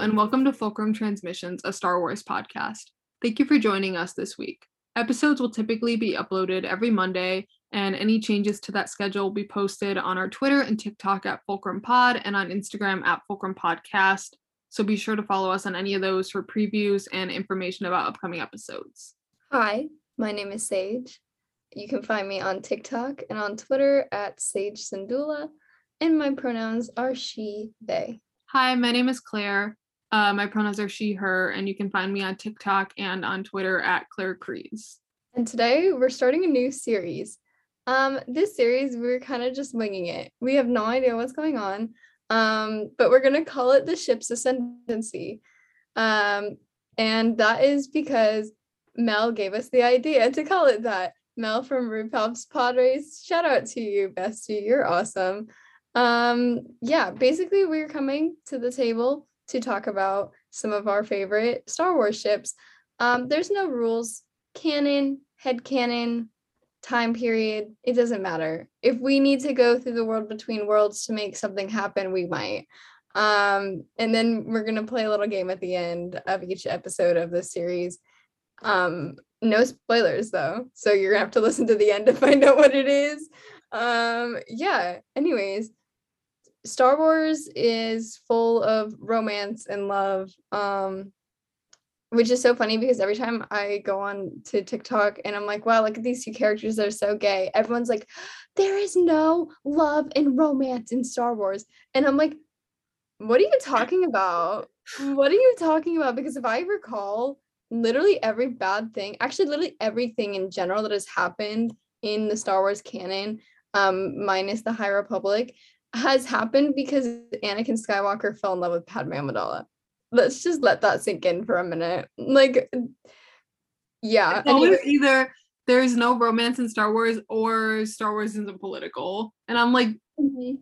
And welcome to Fulcrum Transmissions, a Star Wars podcast. Thank you for joining us this week. Episodes will typically be uploaded every Monday, and any changes to that schedule will be posted on our Twitter and TikTok at Fulcrum Pod and on Instagram at Fulcrum Podcast. So be sure to follow us on any of those for previews and information about upcoming episodes. Hi, my name is Sage. You can find me on TikTok and on Twitter at Sage Sandula, and my pronouns are she, they. Hi, my name is Claire. Uh, my pronouns are she, her, and you can find me on TikTok and on Twitter at Claire Crees. And today we're starting a new series. Um, this series we're kind of just winging it. We have no idea what's going on, um, but we're gonna call it the ship's ascendancy, um, and that is because Mel gave us the idea to call it that. Mel from RuPaul's Padres, shout out to you, bestie. You're awesome. Um, yeah, basically, we're coming to the table to talk about some of our favorite Star Wars ships. Um, there's no rules, canon, head canon, time period, it doesn't matter. If we need to go through the world between worlds to make something happen, we might. Um, and then we're gonna play a little game at the end of each episode of this series. Um, no spoilers though, so you're gonna have to listen to the end to find out what it is. Um, yeah, anyways, Star Wars is full of romance and love. Um, which is so funny because every time I go on to TikTok and I'm like, wow, look at these two characters, they're so gay. Everyone's like, there is no love and romance in Star Wars. And I'm like, what are you talking about? What are you talking about? Because if I recall, literally every bad thing, actually, literally everything in general that has happened in the Star Wars canon, um, minus the High Republic, has happened because Anakin Skywalker fell in love with Padme Amidala. Let's just let that sink in for a minute. Like, yeah. It's always anyway. either there's no romance in Star Wars or Star Wars isn't political. And I'm like, mm-hmm.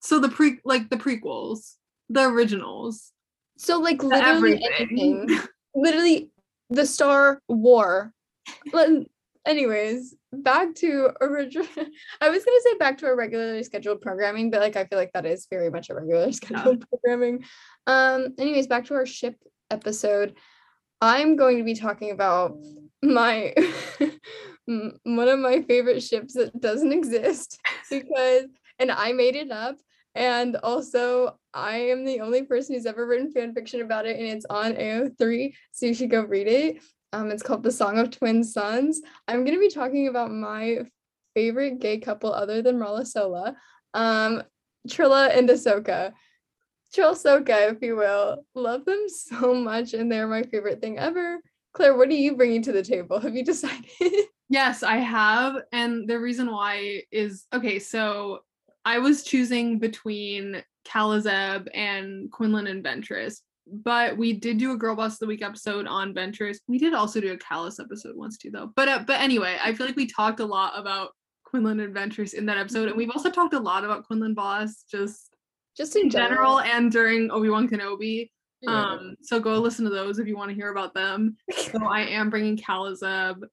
so the pre like the prequels, the originals. So like literally everything. anything. literally the Star War. But anyways, back to original. I was gonna say back to our regularly scheduled programming, but like I feel like that is very much a regular scheduled yeah. programming. Um, anyways, back to our ship episode. I'm going to be talking about my one of my favorite ships that doesn't exist because and I made it up and also I am the only person who's ever written fan fiction about it and it's on AO3 so you should go read it um, it's called The Song of Twin Sons. I'm going to be talking about my favorite gay couple other than Rala Sola, um, Trilla and Ahsoka. Trill Soka, if you will. Love them so much, and they're my favorite thing ever. Claire, what are you bringing to the table? Have you decided? yes, I have. And the reason why is okay, so I was choosing between Kala Zeb and Quinlan and Ventress but we did do a girl boss of the week episode on Ventress. We did also do a Kallus episode once too, though. But uh, but anyway, I feel like we talked a lot about Quinlan and Ventress in that episode, and we've also talked a lot about Quinlan Vos just just in general, general and during Obi Wan Kenobi. Yeah. Um, so go listen to those if you want to hear about them. so I am bringing Kala Zeb.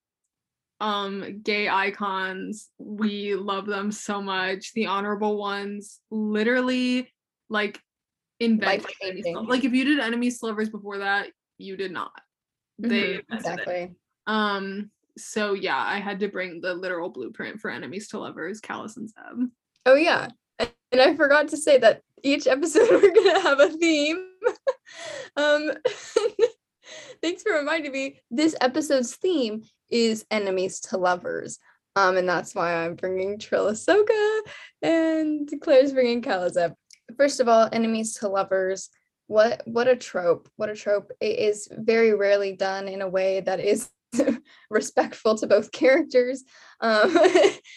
Um, gay icons, we love them so much. The honorable ones, literally, like invent like if you did enemy slivers before that you did not. They mm-hmm, exactly um so yeah i had to bring the literal blueprint for enemies to lovers Kallus and Zeb. oh yeah. And i forgot to say that each episode we're gonna have a theme. Um thanks for reminding me. This episode's theme is enemies to lovers. Um and that's why i'm bringing Trilla Soka and claire's bringing Kala Zeb first of all, enemies to lovers. What what a trope! What a trope! It is very rarely done in a way that is respectful to both characters, um,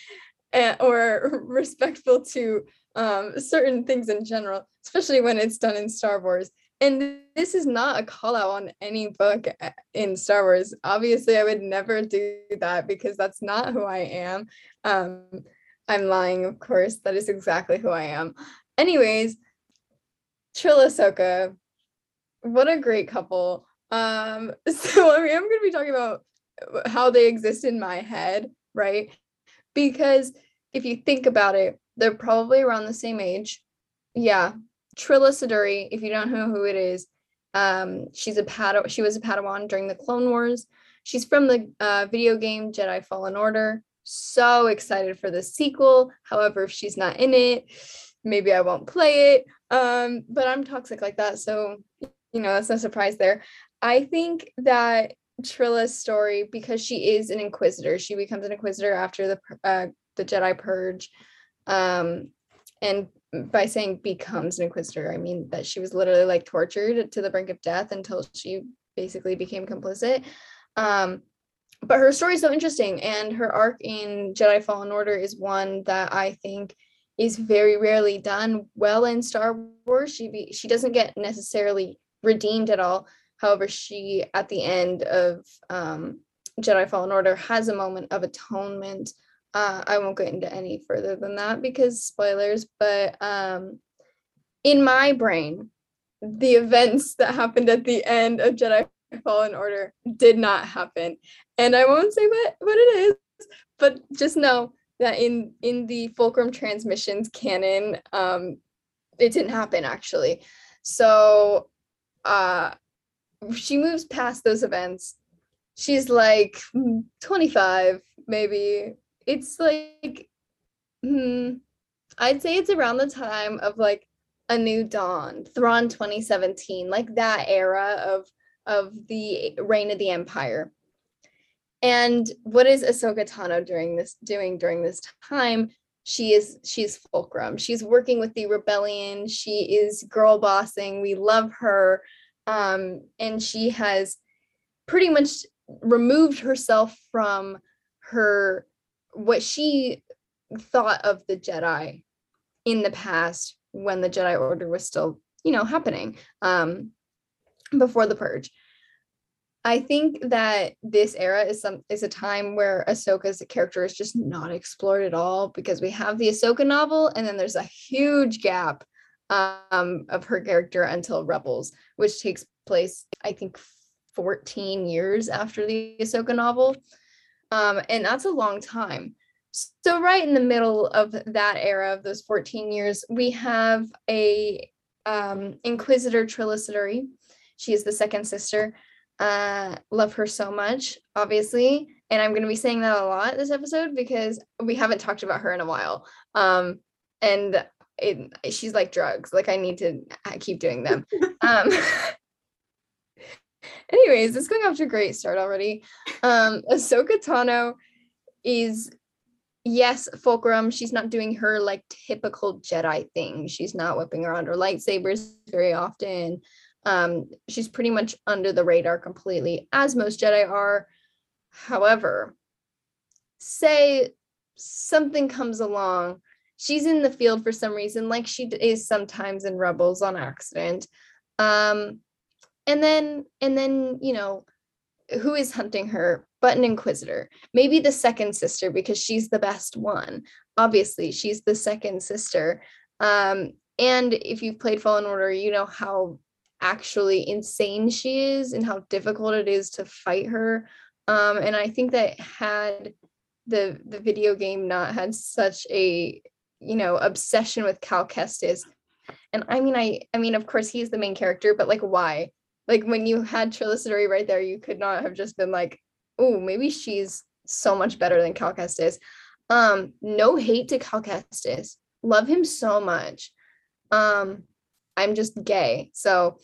or respectful to um, certain things in general, especially when it's done in Star Wars. And this is not a call out on any book uh, in Star Wars. Obviously, I would never do that because that's not who I am. Um, I'm lying, of course. That is exactly who I am. Anyways, Trilla Soka, what a great couple. Um, so I mean, I'm gonna be talking about how they exist in my head, right? Because if you think about it, they're probably around the same age. Yeah. Trilla Suduri, if you don't know who it is, Um, she's a Padawan. She was a Padawan during the Clone Wars. She's from the uh, video game Jedi Fallen Order. So excited for the sequel. However, if she's not in it, maybe I won't play it. Um, but I'm toxic like that, so you know that's no surprise there. I think that Trilla's story, because she is an Inquisitor, she becomes an Inquisitor after the uh, the Jedi Purge, um, and by saying becomes an Inquisitor, I mean that she was literally like tortured to the brink of death until she basically became complicit. Um, but her story is so interesting, and her arc in Jedi Fallen Order is one that I think is very rarely done well in Star Wars. She be, she doesn't get necessarily redeemed at all. However, she at the end of um, Jedi Fallen Order has a moment of atonement. Uh, I won't get into any further than that because spoilers. But um, in my brain, the events that happened at the end of Jedi Fallen Order did not happen, and I won't say what what it is, but just know that in in the fulcrum transmissions canon um it didn't happen actually. So uh she moves past those events. She's like 25 maybe. It's like hmm, i'd say it's around the time of like a new dawn thrawn 2017 like that era of of the reign of the empire and what is Ahsoka Tano during this doing during this time? She is she's fulcrum. She's working with the rebellion. She is girl bossing. We love her. Um, and she has pretty much removed herself from her what she thought of the Jedi in the past when the Jedi Order was still, you know, happening um, before the purge. I think that this era is some is a time where Ahsoka's character is just not explored at all because we have the Ahsoka novel and then there's a huge gap um, of her character until Rebels, which takes place I think 14 years after the Ahsoka novel, um, and that's a long time. So right in the middle of that era of those 14 years, we have a um, Inquisitor Trilla Suduri. She is the second sister uh, love her so much, obviously. And I'm going to be saying that a lot this episode because we haven't talked about her in a while. Um, and it, she's like drugs. Like I need to keep doing them. um, anyways, it's going off to a great start already. Um, Ahsoka Tano is yes, Fulcrum. She's not doing her like typical Jedi thing. She's not whipping around her lightsabers very often. Um, she's pretty much under the radar completely, as most Jedi are. However, say something comes along, she's in the field for some reason, like she is sometimes in Rebels on accident. Um, and then, and then, you know, who is hunting her but an inquisitor maybe the second sister because she's the best one obviously she's the second sister um and if you've played fallen order you know how actually insane she is and how difficult it is to fight her. Um, and I think that had the the video game not had such a you know obsession with Cal Kestis, and I mean I I mean of course he's the main character, but like why? Like when you had Trilla right there, you could not have just been like, oh maybe she's so much better than Cal Kestis. Um, no hate to Cal Kestis, love him so much. Um, I'm just gay. So,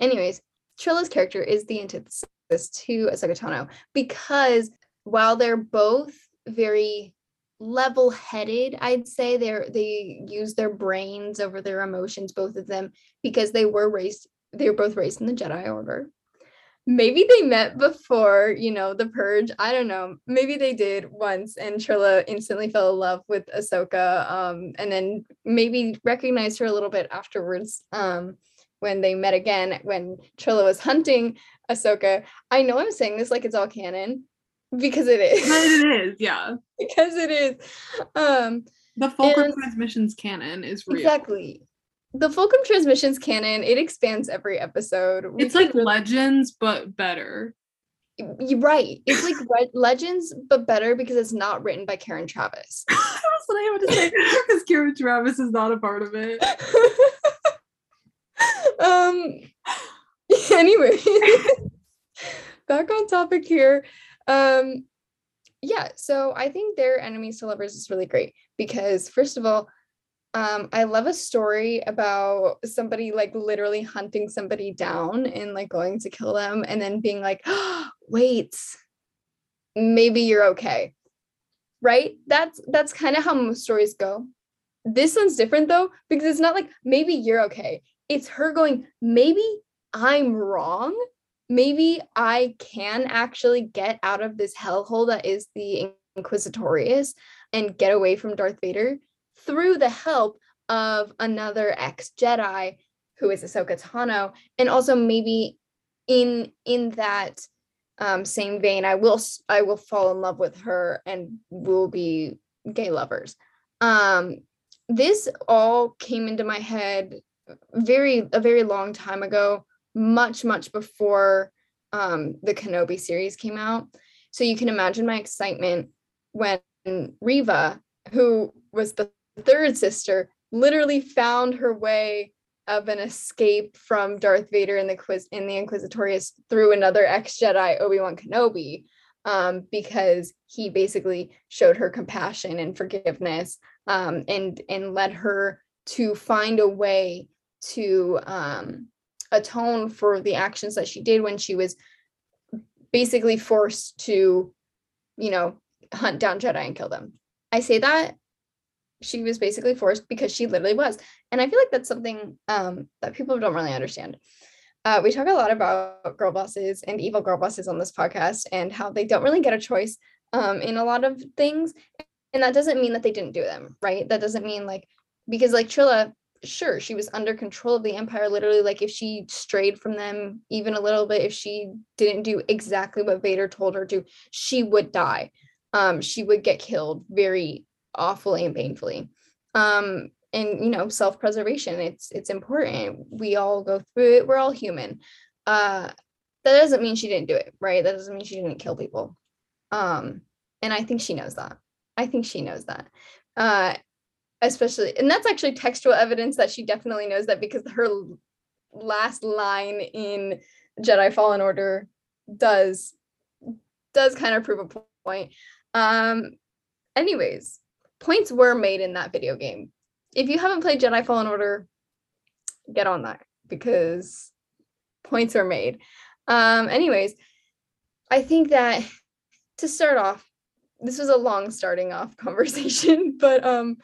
anyways, Trilla's character is the antithesis to Ahsoka Tano because while they're both very level-headed, I'd say they're they use their brains over their emotions, both of them, because they were raised, they were both raised in the Jedi Order maybe they met before, you know, the purge. I don't know. Maybe they did once and Trilla instantly fell in love with Ahsoka. Um, and then maybe recognized her a little bit afterwards. Um, when they met again, when Trilla was hunting Ahsoka. I know I'm saying this like it's all canon because it is. it is, yeah. because it is. Um the Fulcrum transmissions canon is real. Exactly the Fulcrum Transmissions canon, it expands every episode. We it's like really- Legends, but better. You're right. It's like Re- Legends, but better because it's not written by Karen Traviss. That's what I have to say because Karen Traviss is not a part of it. um, anyway, back on topic here. Um, yeah, so I think their enemies to lovers is really great because first of all, um, I love a story about somebody like literally hunting somebody down and like going to kill them and then being like, oh, wait, maybe you're okay. Right? That's that's kind of how most stories go. This one's different though, because it's not like maybe you're okay. It's her going, maybe I'm wrong. Maybe I can actually get out of this hellhole that is the Inquisitorius and get away from Darth Vader through the help of another ex Jedi who is Ahsoka Tano, and also maybe in in that um, same vein, I will I will fall in love with her and we'll be gay lovers. Um, this all came into my head very a very long time ago, much much before um, the Kenobi series came out. So you can imagine my excitement when Reva, who was the third sister, literally found her way of an escape from Darth Vader in the quiz in the Inquisitorius through another ex Jedi Obi Wan Kenobi, um, because he basically showed her compassion and forgiveness, um, and and led her to find a way to um, atone for the actions that she did when she was basically forced to, you know, hunt down Jedi and kill them. I say that she was basically forced because she literally was. And I feel like that's something um, that people don't really understand. Uh, we talk a lot about girl bosses and evil girl bosses on this podcast and how they don't really get a choice um, in a lot of things. And that doesn't mean that they didn't do them, right? That doesn't mean like, because like Trilla, sure, she was under control of the Empire. Literally, like if she strayed from them even a little bit, if she didn't do exactly what Vader told her to, she would die. Um, she would get killed very awfully and painfully. Um, and you know, self-preservation, it's it's important. We all go through it. We're all human. Uh, that doesn't mean she didn't do it, right? That doesn't mean she didn't kill people. Um, and I think she knows that. I think she knows that. Uh, especially, and that's actually textual evidence that she definitely knows that because her last line in Jedi Fallen Order does does kind of prove a point. Um, anyways, points were made in that video game. If you haven't played Jedi Fallen Order, get on that because points are made. Um, anyways, I think that to start off, this was a long starting off conversation, but um,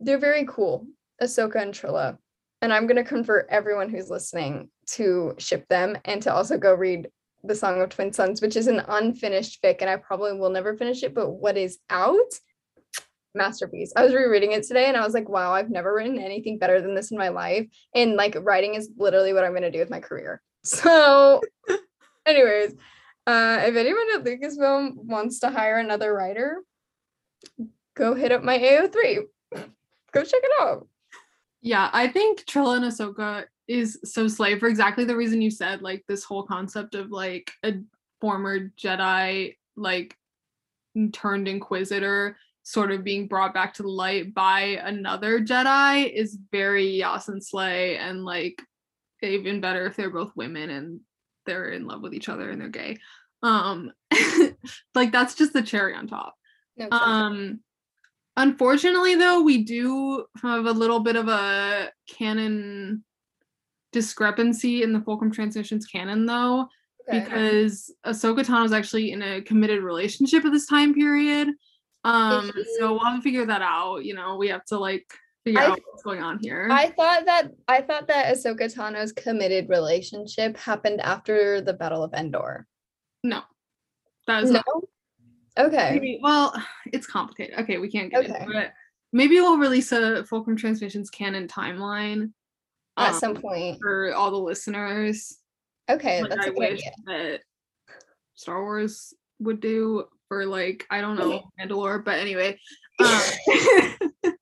they're very cool, Ahsoka and Trilla. And I'm gonna convert everyone who's listening to ship them and to also go read the Song of Twin Sons, which is an unfinished fic, and I probably will never finish it. But what is out masterpiece. I was rereading it today and I was like, wow, I've never written anything better than this in my life. And like writing is literally what I'm going to do with my career. So, anyways, uh, if anyone at Lucasfilm wants to hire another writer, go hit up my AO3. Go check it out. Yeah, I think Trilla and Ahsoka is so slay for exactly the reason you said, like this whole concept of like a former Jedi, like turned Inquisitor sort of being brought back to the light by another Jedi is very Yasin Slay and like even better if they're both women and they're in love with each other and they're gay. Um like that's just the cherry on top. No, um unfortunately though we do have a little bit of a canon discrepancy in the Fulcrum Transmissions canon though okay. because Ahsoka Tano was actually in a committed relationship at this time period um, so we'll have to figure that out. You know, we have to like figure I, out what's going on here. I thought that I thought that Ahsoka Tano's committed relationship happened after the Battle of Endor. No. That is no. Not, okay. Maybe, well, it's complicated. Okay, we can't get okay. into it. Maybe we'll release a Fulcrum Transmissions canon timeline at um, some point for all the listeners. Okay, like that's I wish idea. that Star Wars would do for like I don't know Mandalore, but anyway. Um,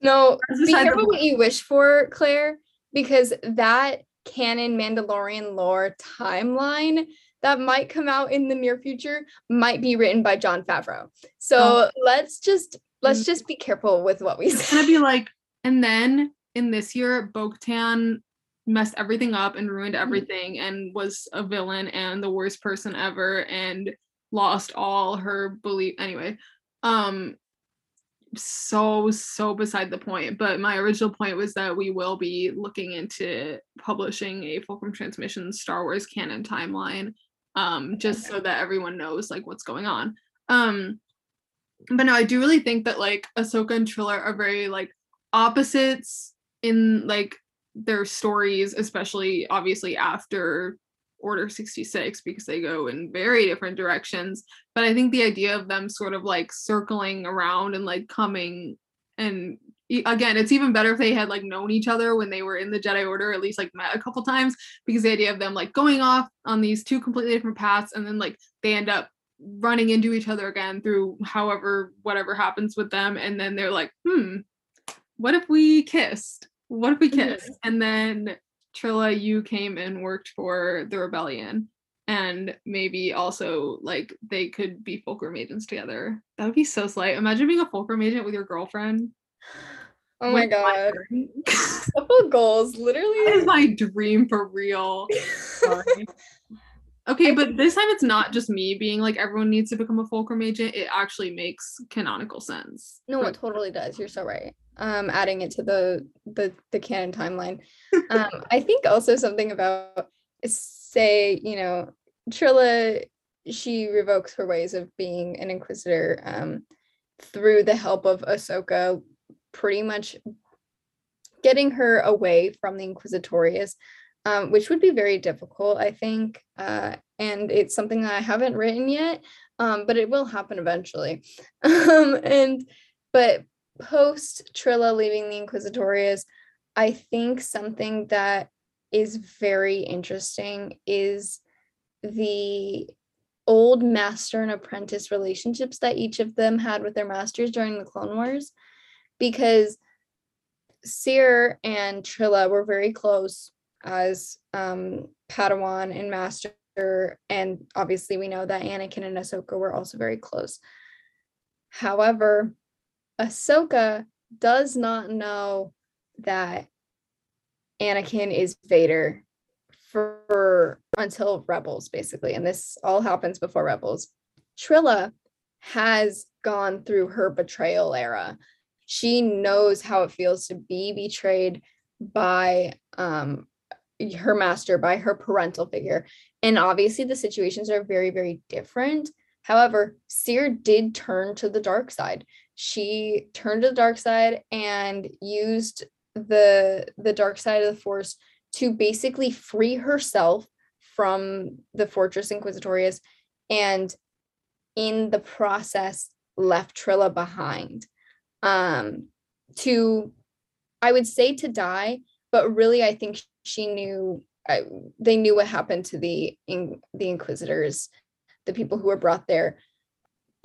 no, be careful what you wish for, Claire, because that canon Mandalorian lore timeline that might come out in the near future might be written by Jon Favreau. So oh. let's just let's mm. just be careful with what we say. It's gonna be like, and then in this year, Bo-Katan messed everything up and ruined everything and was a villain and the worst person ever and lost all her belief anyway um so so beside the point but my original point was that we will be looking into publishing a fulcrum transmission star wars canon timeline um just so that everyone knows like what's going on. Um but no i do really think that like ahsoka and Trilla are very like opposites in like their stories especially obviously after Order 66 because they go in very different directions. But I think the idea of them sort of like circling around and like coming and again, it's even better if they had like known each other when they were in the Jedi Order, at least like met a couple times, because the idea of them like going off on these two completely different paths and then like they end up running into each other again through however whatever happens with them and then they're like hmm what if we kissed what if we kissed mm-hmm. and then Trilla, you came and worked for the rebellion, and maybe also like they could be fulcrum agents together. That would be so slight. Imagine being a fulcrum agent with your girlfriend. Oh my god. Couple goals, literally. That is my dream for real. Sorry. Okay, but this time it's not just me being like everyone needs to become a fulcrum agent. It actually makes canonical sense. No, it totally does. You're so right. Um, adding it to the the the canon timeline. Um, I think also something about say, you know, Trilla, she revokes her ways of being an inquisitor um through the help of Ahsoka, pretty much getting her away from the Inquisitorius um, which would be very difficult, I think. Uh, and it's something that I haven't written yet, um, but it will happen eventually. um, and but post Trilla leaving the Inquisitorius, I think something that is very interesting is the old master and apprentice relationships that each of them had with their masters during the Clone Wars, because Cere and Trilla were very close as um, Padawan and Master. And obviously, we know that Anakin and Ahsoka were also very close. However, Ahsoka does not know that Anakin is Vader for until Rebels, basically. And this all happens before Rebels. Trilla has gone through her betrayal era. She knows how it feels to be betrayed by um, her master by her parental figure. And obviously, the situations are very, very different. However, Cere did turn to the dark side. She turned to the dark side and used the the dark side of the force to basically free herself from the fortress inquisitorius and in the process left trilla behind. Um to i would say to die but really i think she knew I, they knew what happened to the in, the inquisitors the people who were brought there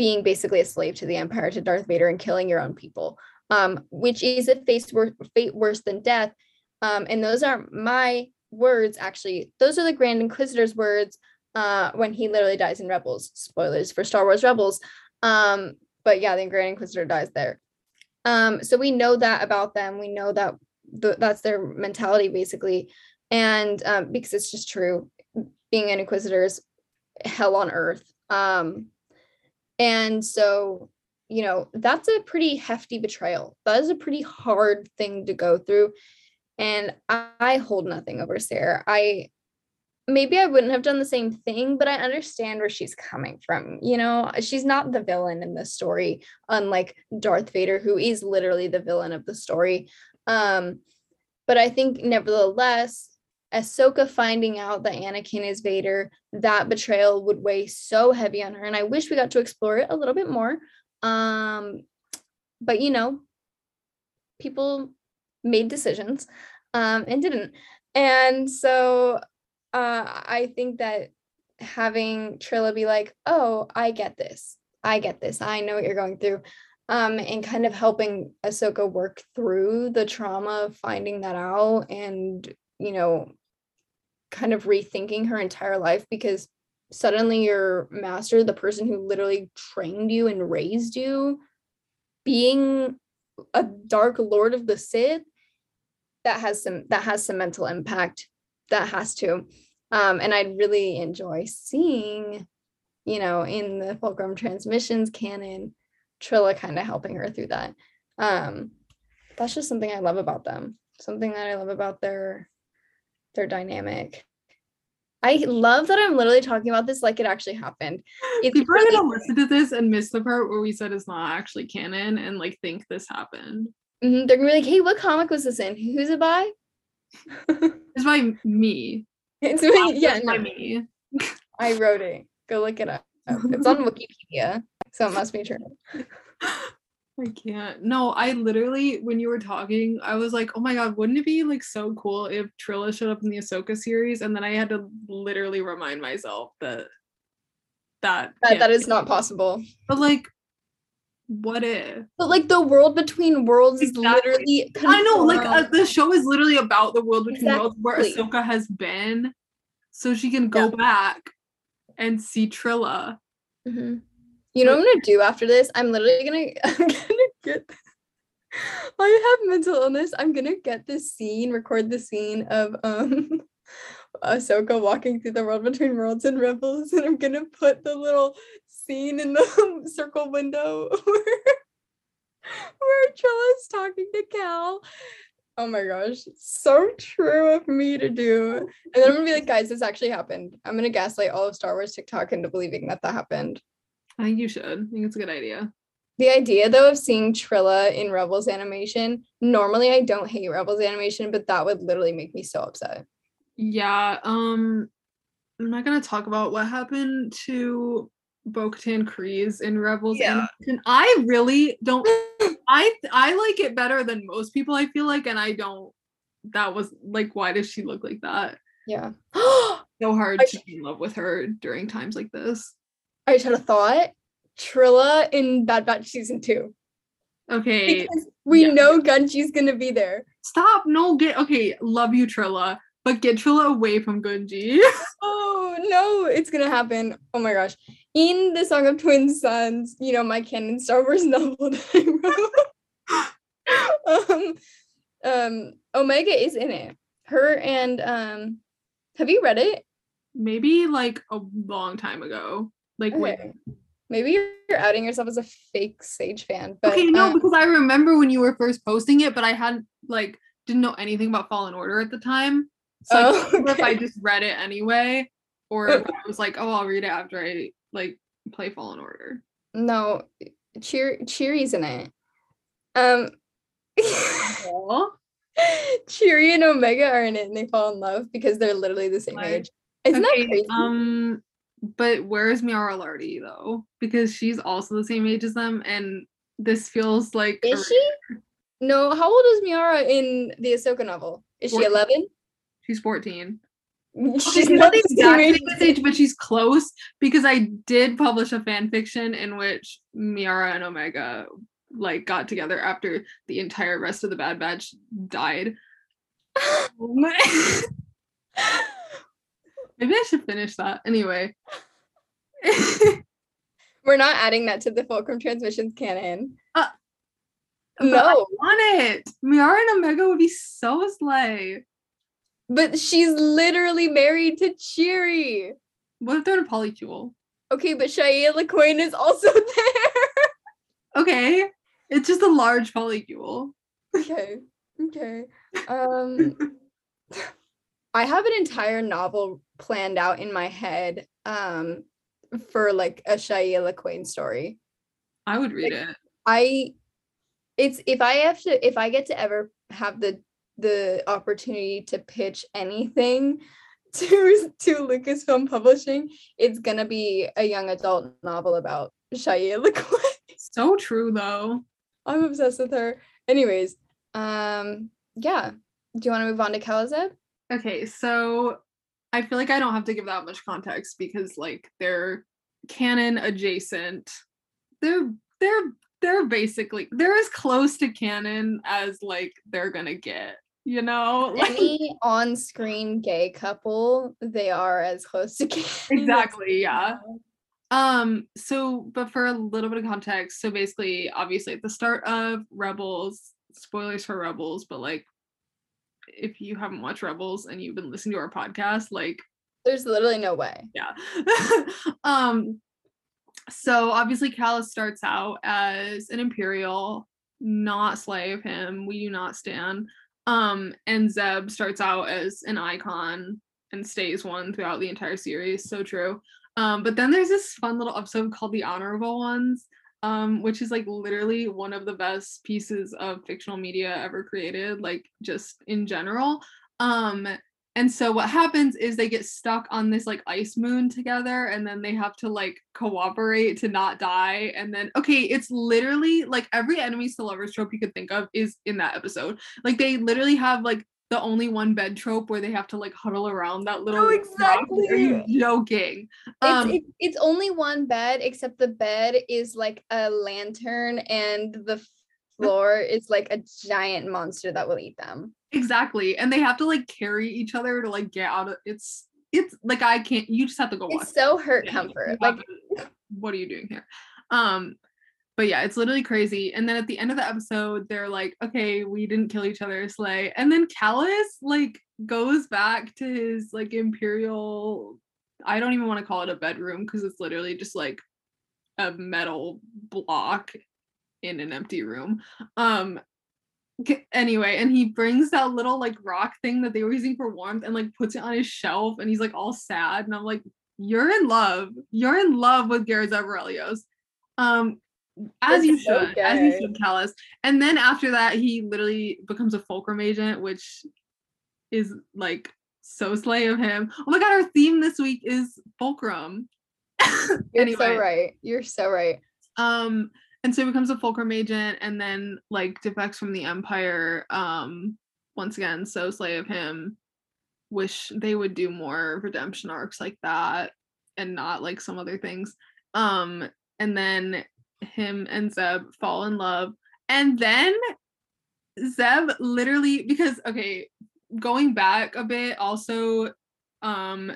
being basically a slave to the empire to darth vader and killing your own people um, which is a fate, wor- fate worse than death. Um, and those aren't my words actually. Those are the grand inquisitor's words uh, when he literally dies in rebels. Spoilers for star wars rebels. Um, but yeah the grand inquisitor dies there. Um, so we know that about them. We know that the, that's their mentality basically. And um, because it's just true being an inquisitor is hell on earth. Um, and so you know that's a pretty hefty betrayal that is a pretty hard thing to go through and I, hold nothing over Sarah. i maybe I wouldn't have done the same thing, but I understand where she's coming from. You know, she's not the villain in the story, unlike Darth Vader, who is literally the villain of the story. Um, but I think nevertheless, Ahsoka finding out that Anakin is Vader, that betrayal would weigh so heavy on her. And I wish we got to explore it a little bit more. Um, but you know, people made decisions um, and didn't. And so uh, I think that having Trilla be like, oh, I get this. I get this. I know what you're going through um, and kind of helping Ahsoka work through the trauma of finding that out and, you know, kind of rethinking her entire life because suddenly your master, the person who literally trained you and raised you, being a dark lord of the Sith that has some that has some mental impact. That has to. Um and i'd really enjoy seeing you know in the fulcrum transmissions canon trilla kind of helping her through that. Um that's just something i love about them. Something that i love about their their dynamic. I love that i'm literally talking about this like it actually happened. It's People are gonna listen to this and miss the part where we said it's not actually canon and like think this happened. Mhm, they're gonna be like hey what comic was this in? Who's it by? It's by me. it's me yeah It's by me. i wrote it. Go look it up. It's on wikipedia so it must be true I can't. No, I literally, when you were talking, I was like, oh my god, wouldn't it be like so cool if Trilla showed up in the Ahsoka series? And then I had to literally remind myself that that that, that is not possible But like, what if? but like the world between worlds is Exactly. literally I know, like uh, the show is literally about the world between worlds where Exactly. Ahsoka has been, so she can go Yeah. back and see Trilla. Mhm. You know what I'm gonna do after this? I'm literally gonna I'm gonna get I have mental illness. I'm gonna get this scene, record the scene of um Ahsoka walking through the world between worlds and rebels, and I'm gonna put the little scene in the circle window where where Trilla's talking to Cal. Oh my gosh, so true of me to do. And then I'm gonna be like, guys, this actually happened. I'm gonna gaslight all of Star Wars TikTok into believing that that happened. I think you should. I think it's a good idea. The idea though of seeing Trilla in Rebels animation, normally I don't hate Rebels animation, but that would literally make me so upset. Yeah, um I'm not gonna talk about what happened to Bo-Katan Kryze in Rebels Yeah. animation. I really don't I I like it better than most people I feel like and I don't that was like why does she look like that? Yeah. So hard I- to be in love with her during times like this. I just had a thought. Trilla in Bad Batch season two. Okay, Because we yeah. know Gungi's gonna be there. stop. No, get okay, love you Trilla, but get Trilla away from Gungi. Oh no, it's gonna happen. Oh my gosh. In the Song of Twin Sons, you know, my canon Star Wars novel that I wrote. um, um, Omega is in it. Her and um have you read it? Maybe like a long time ago. Like when Maybe you're outing yourself as a fake Sage fan, but okay, no, um, because I remember when you were first posting it, but I hadn't like didn't know anything about Fallen Order at the time. So I Oh, can't if I just read it anyway, or if I was like, oh, I'll read it after I like play Fallen Order. no, cheer Cheery's in it. Um Aw. Cheery and Omega are in it and they fall in love because they're literally the same What? age. Isn't Okay, that crazy? Um, but where is Miara Larte though? Because she's also the same age as them, and this feels like Is she? No, how old is Miara in the Ahsoka novel? Is she 11? She's 14. She's not not the the same exact age same as- age, but she's close because I did publish a fan fiction in which Miara and Omega like got together after the entire rest of the Bad Batch died. Um, Maybe I should finish that anyway. We're not adding that to the Fulcrum Transmissions canon. Uh, no, want it. Miara and Omega would be so slay. but she's literally married to Cheery. What if they're in a polycule? Okay, but Shia LaQuaine is also there. Okay, it's just a large polycule. okay, okay. Um, I have an entire novel planned out in my head. Um, for like a Shia LaQuaine story. I would read Like, it. I it's if I have to if I get to ever have the the opportunity to pitch anything to to Lucasfilm Publishing, it's gonna be a young adult novel about Shia LaQuaine. So true though. I'm obsessed with her. Anyways, um, yeah. Do you want to move on to Kalazeb? Okay, so I feel like I don't have to give that much context because like they're canon adjacent. They're they're they're basically they're as close to canon as like they're gonna get, you know? Like Any on-screen gay couple, they are as close to canon exactly, yeah. Um, so but for a little bit of context, so basically, obviously at the start of Rebels, spoilers for Rebels, but like if you haven't watched Rebels and you've been listening to our podcast, like there's literally no way. Yeah. um so obviously Kallus starts out as an Imperial, not slave him. We do not stand. Um, and Zeb starts out as an icon and stays one throughout the entire series. So true. Um, but then there's this fun little episode called The Honorable Ones, um, which is like literally one of the best pieces of fictional media ever created, like just in general. Um, and so what happens is they get stuck on this like ice moon together and then they have to like cooperate to not die and then okay it's literally like every enemies to lovers trope you could think of is in that episode like they literally have like the only one bed trope where they have to like huddle around that little oh, exactly are you joking um, it's, it's only one bed except the bed is like a lantern and the floor is like a giant monster that will eat them Exactly. And they have to like carry each other to like get out of it's it's like I can't you just have to go. It's so hurt yeah, comfort. Like what are you doing here? Um but yeah, it's literally crazy. And then at the end of the episode, they're like, okay, we didn't kill each other, Slay. And then Kallus like goes back to his like imperial I don't even want to call it a bedroom because it's literally just like a metal block in an empty room. Um anyway and he brings that little like rock thing that they were using for warmth and like puts it on his shelf and he's like all sad and i'm like you're in love you're in love with Garazeb Orrelios um as you should okay. as you should Kallus and then after that he literally becomes a fulcrum agent which is like so slay of him. Oh my god our theme this week is fulcrum. You're anyway. so right. You're so right. Um and so he becomes a fulcrum agent and then like defects from the empire um once again so slay of him. Wish they would do more redemption arcs like that and not like some other things. Um and then him and zeb fall in love and then zeb literally because okay going back a bit also um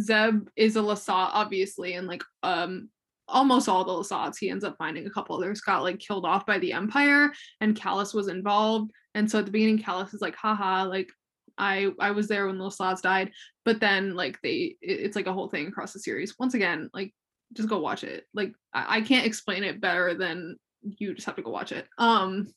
zeb is a lasat obviously and like um almost all the Lasats. He ends up finding a couple others got like killed off by the Empire, and Kallus was involved. And so at the beginning, Kallus is like, haha, like I I was there when the Lasats died. But then like they it, it's like a whole thing across the series. Once again, like just go watch it. Like I, I can't explain it better than you just have to go watch it. Um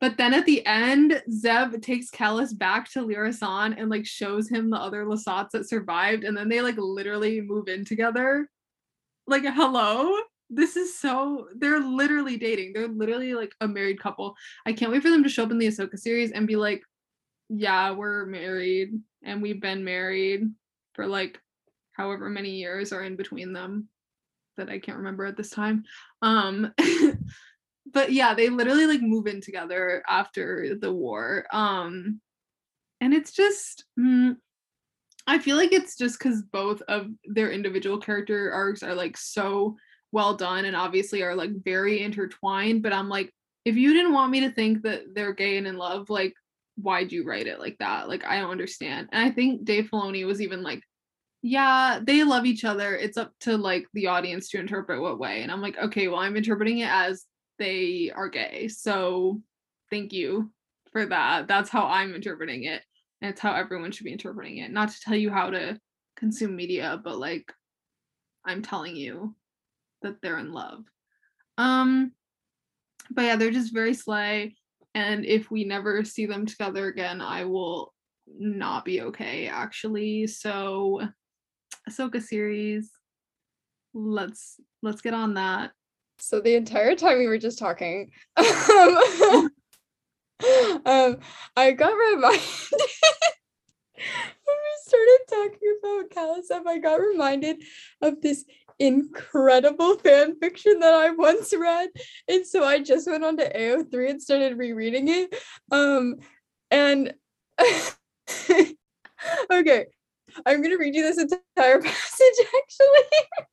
but then at the end, Zeb takes Kallus back to Lira San and like shows him the other Lasats that survived, and then they like literally move in together like hello this is so they're literally dating they're literally like a married couple i can't wait for them to show up in the ahsoka series and be like yeah we're married and we've been married for like however many years are in between them that i can't remember at this time um but yeah they literally like move in together after the war um and it's just mm, I feel like it's just because both of their individual character arcs are like so well done and obviously are like very intertwined. But I'm like, if you didn't want me to think that they're gay and in love, like, why'd you write it like that? Like, I don't understand. And I think Dave Filoni was even like, yeah, they love each other. It's up to like the audience to interpret what way. And I'm like, okay, well, I'm interpreting it as they are gay. So thank you for that. That's how I'm interpreting it and it's how everyone should be interpreting it not to tell you how to consume media but like i'm telling you that they're in love um but yeah they're just very slay and if we never see them together again i will not be okay actually so ahsoka series let's let's get on that so the entire time we were just talking um, um, I got reminded when we started talking about Kallus I got reminded of this incredible fan fiction that I once read. And so I just went on to AO3 and started rereading it. Um, and okay, I'm gonna read you this entire passage actually.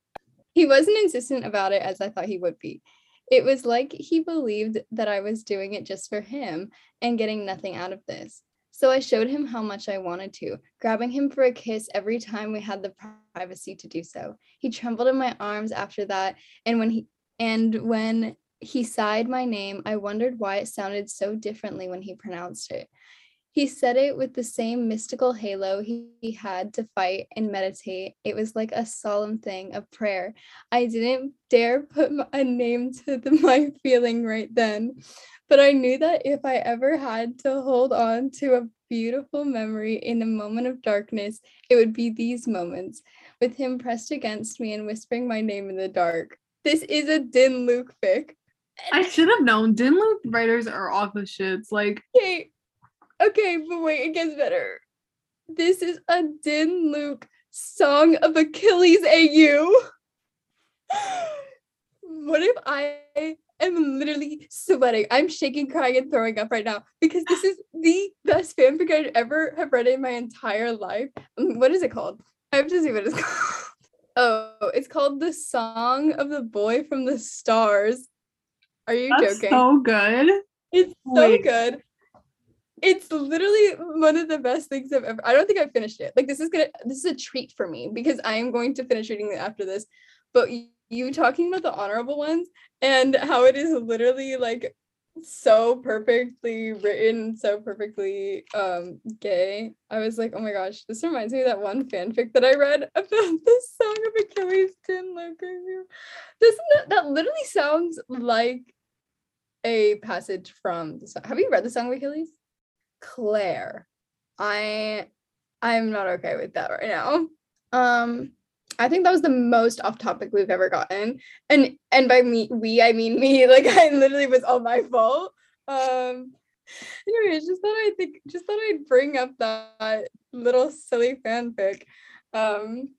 he wasn't insistent about it as I thought he would be. It was like he believed that I was doing it just for him and getting nothing out of this. So I showed him how much I wanted to, grabbing him for a kiss every time we had the privacy to do so. He trembled in my arms after that, and when he and when he sighed my name, I wondered why it sounded so differently when he pronounced it. He said it with the same mystical halo he, he had to fight and meditate. It was like a solemn thing, a prayer. I didn't dare put a name to the, my feeling right then, but I knew that if I ever had to hold on to a beautiful memory in a moment of darkness, it would be these moments with him pressed against me and whispering my name in the dark. This is a Din Luke fic. I should have known. Dinloop writers are off the shits. Like, Okay, okay, but wait, it gets better. This is a Din Luke song of Achilles AU. What if I am literally sweating? I'm shaking, crying, and throwing up right now because this is the best fanfic I'd ever have read in my entire life. Um, What is it called? I have to see what it's called. Oh, it's called The Song of the Boy from the Stars. Are you that's joking? so good. It's so Wait. good. It's literally one of the best things I've ever. I don't think I've finished it. Like this is gonna. This is a treat for me because I am going to finish reading it after this. But you talking about the honorable ones and how it is literally like so perfectly written, so perfectly um gay. I was like, oh my gosh, this reminds me of that one fanfic that I read about the song of Achilles Din Luke. Doesn't that, that literally sounds like a passage from the song. Have you read the Song of Achilles? Claire. I I'm not okay with that right now. Um I think that was the most off topic we've ever gotten. And and by me we I mean me. Like I literally was all my fault. Um anyways, just thought I think just thought I'd bring up that little silly fanfic. Um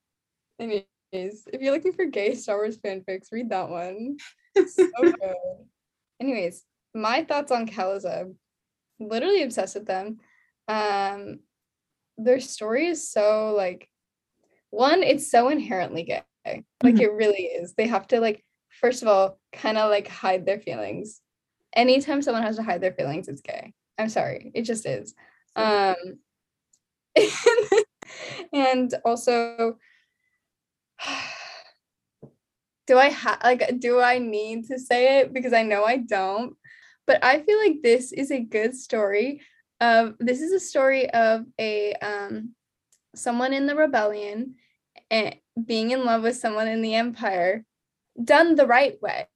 anyways, if you're looking for gay Star Wars fanfics, read that one. So good. Anyways, my thoughts on Kalazeb. Literally obsessed with them. Um, their story is so like one, it's so inherently gay. Like Mhm. it really is. They have to like, first of all, kind of like hide their feelings. Anytime someone has to hide their feelings, it's gay. I'm sorry, it just is. Um, and also, do I have like do I need to say it because I know I don't, but I feel like this is a good story of this is a story of a um someone in the rebellion and being in love with someone in the empire done the right way.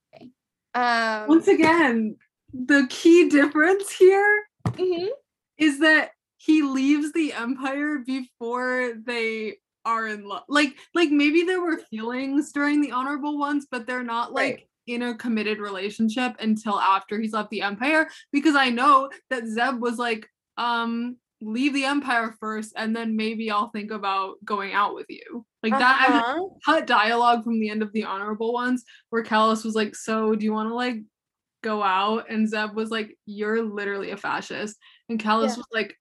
Um Once again, the key difference here mhm. is that he leaves the empire before they are in love. Like, like maybe there were feelings during the honorable ones, but they're not like Right. In a committed relationship until after he's left the empire. Because I know that Zeb was like, um, leave the empire first, and then maybe I'll think about going out with you. Like that. I Uh-huh. cut dialogue from the end of the honorable ones where Kallus was like, "So, do you want to like go out?" And Zeb was like, "You're literally a fascist." And Kallus Yeah. was like,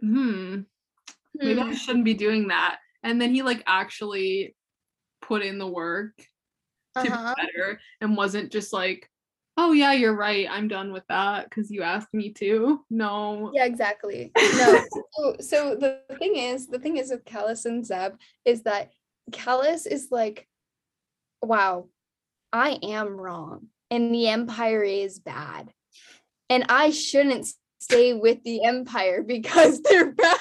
"Hmm, maybe I Hmm. shouldn't be doing that." And then he like actually put in the work to Uh-huh. be better and wasn't just like, "Oh yeah, you're right. I'm done with that because you asked me to." No. Yeah, exactly. No. so, so the thing is, the thing is with Kallus and Zeb is that Kallus is like, wow, I am wrong, and the Empire is bad, and I shouldn't stay with the Empire because they're bad.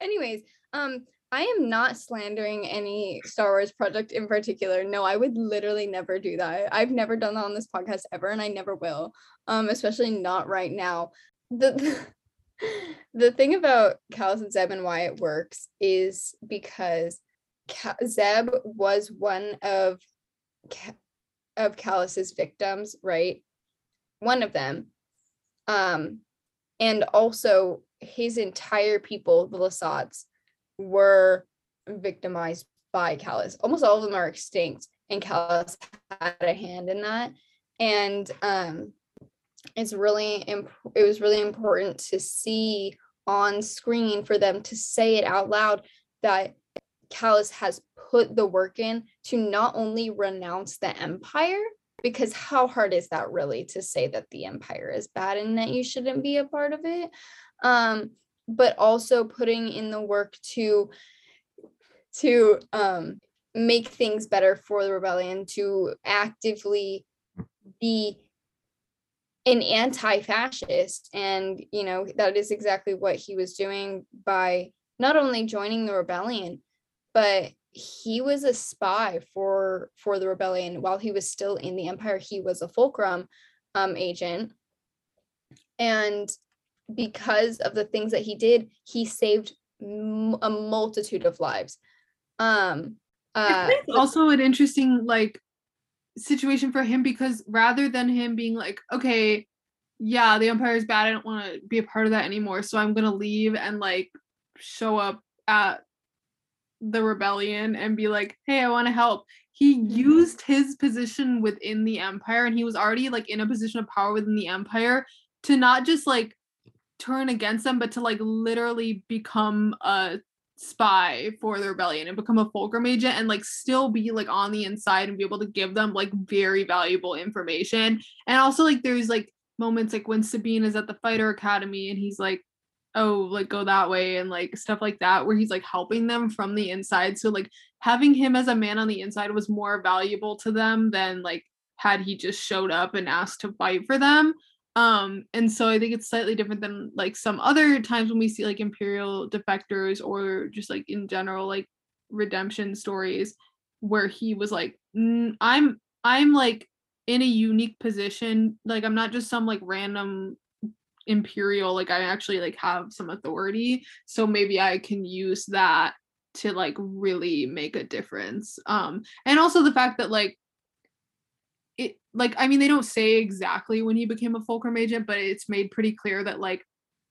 Anyways, um, I am not slandering any Star Wars project in particular. No, I would literally never do that. I've never done that on this podcast ever, and I never will. Um, especially not right now. The the thing about Kallus and Zeb and why it works is because Ca- Zeb was one of Ca- of Kallus's victims, right? One of them. Um, and also his entire people, the Lasats, were victimized by Kallus. Almost all of them are extinct, and Kallus had a hand in that. And um, it's really imp- it was really important to see on screen for them to say it out loud that Kallus has put the work in to not only renounce the empire because how hard is that really to say that the empire is bad and that you shouldn't be a part of it um but also putting in the work to to um make things better for the rebellion to actively be an anti-fascist. And you know that is exactly what he was doing by not only joining the rebellion but he was a spy for for the rebellion. While he was still in the empire he was a fulcrum um, agent. And because of the things that he did he saved m- a multitude of lives um uh, it's also an interesting like situation for him because rather than him being like okay yeah the empire is bad i don't want to be a part of that anymore so i'm gonna leave and like show up at the rebellion and be like, hey, I want to help. He mm-hmm. used his position within the empire and he was already like in a position of power within the empire to not just like turn against them, but to like literally become a spy for the rebellion and become a fulcrum agent and like still be like on the inside and be able to give them like very valuable information. And also like there's like moments like when Sabine is at the fighter academy and he's like oh like go that way and like stuff like that where he's like helping them from the inside so like having him as a man on the inside was more valuable to them than like had he just showed up and asked to fight for them um and so i think it's slightly different than like some other times when we see like imperial defectors or just like in general like redemption stories where he was like mm, i'm i'm like in a unique position. Like i'm not just some like random imperial like i actually like have some authority so maybe i can use that to like really make a difference. Um and also the fact that like like i mean they don't say exactly when he became a fulcrum agent but it's made pretty clear that like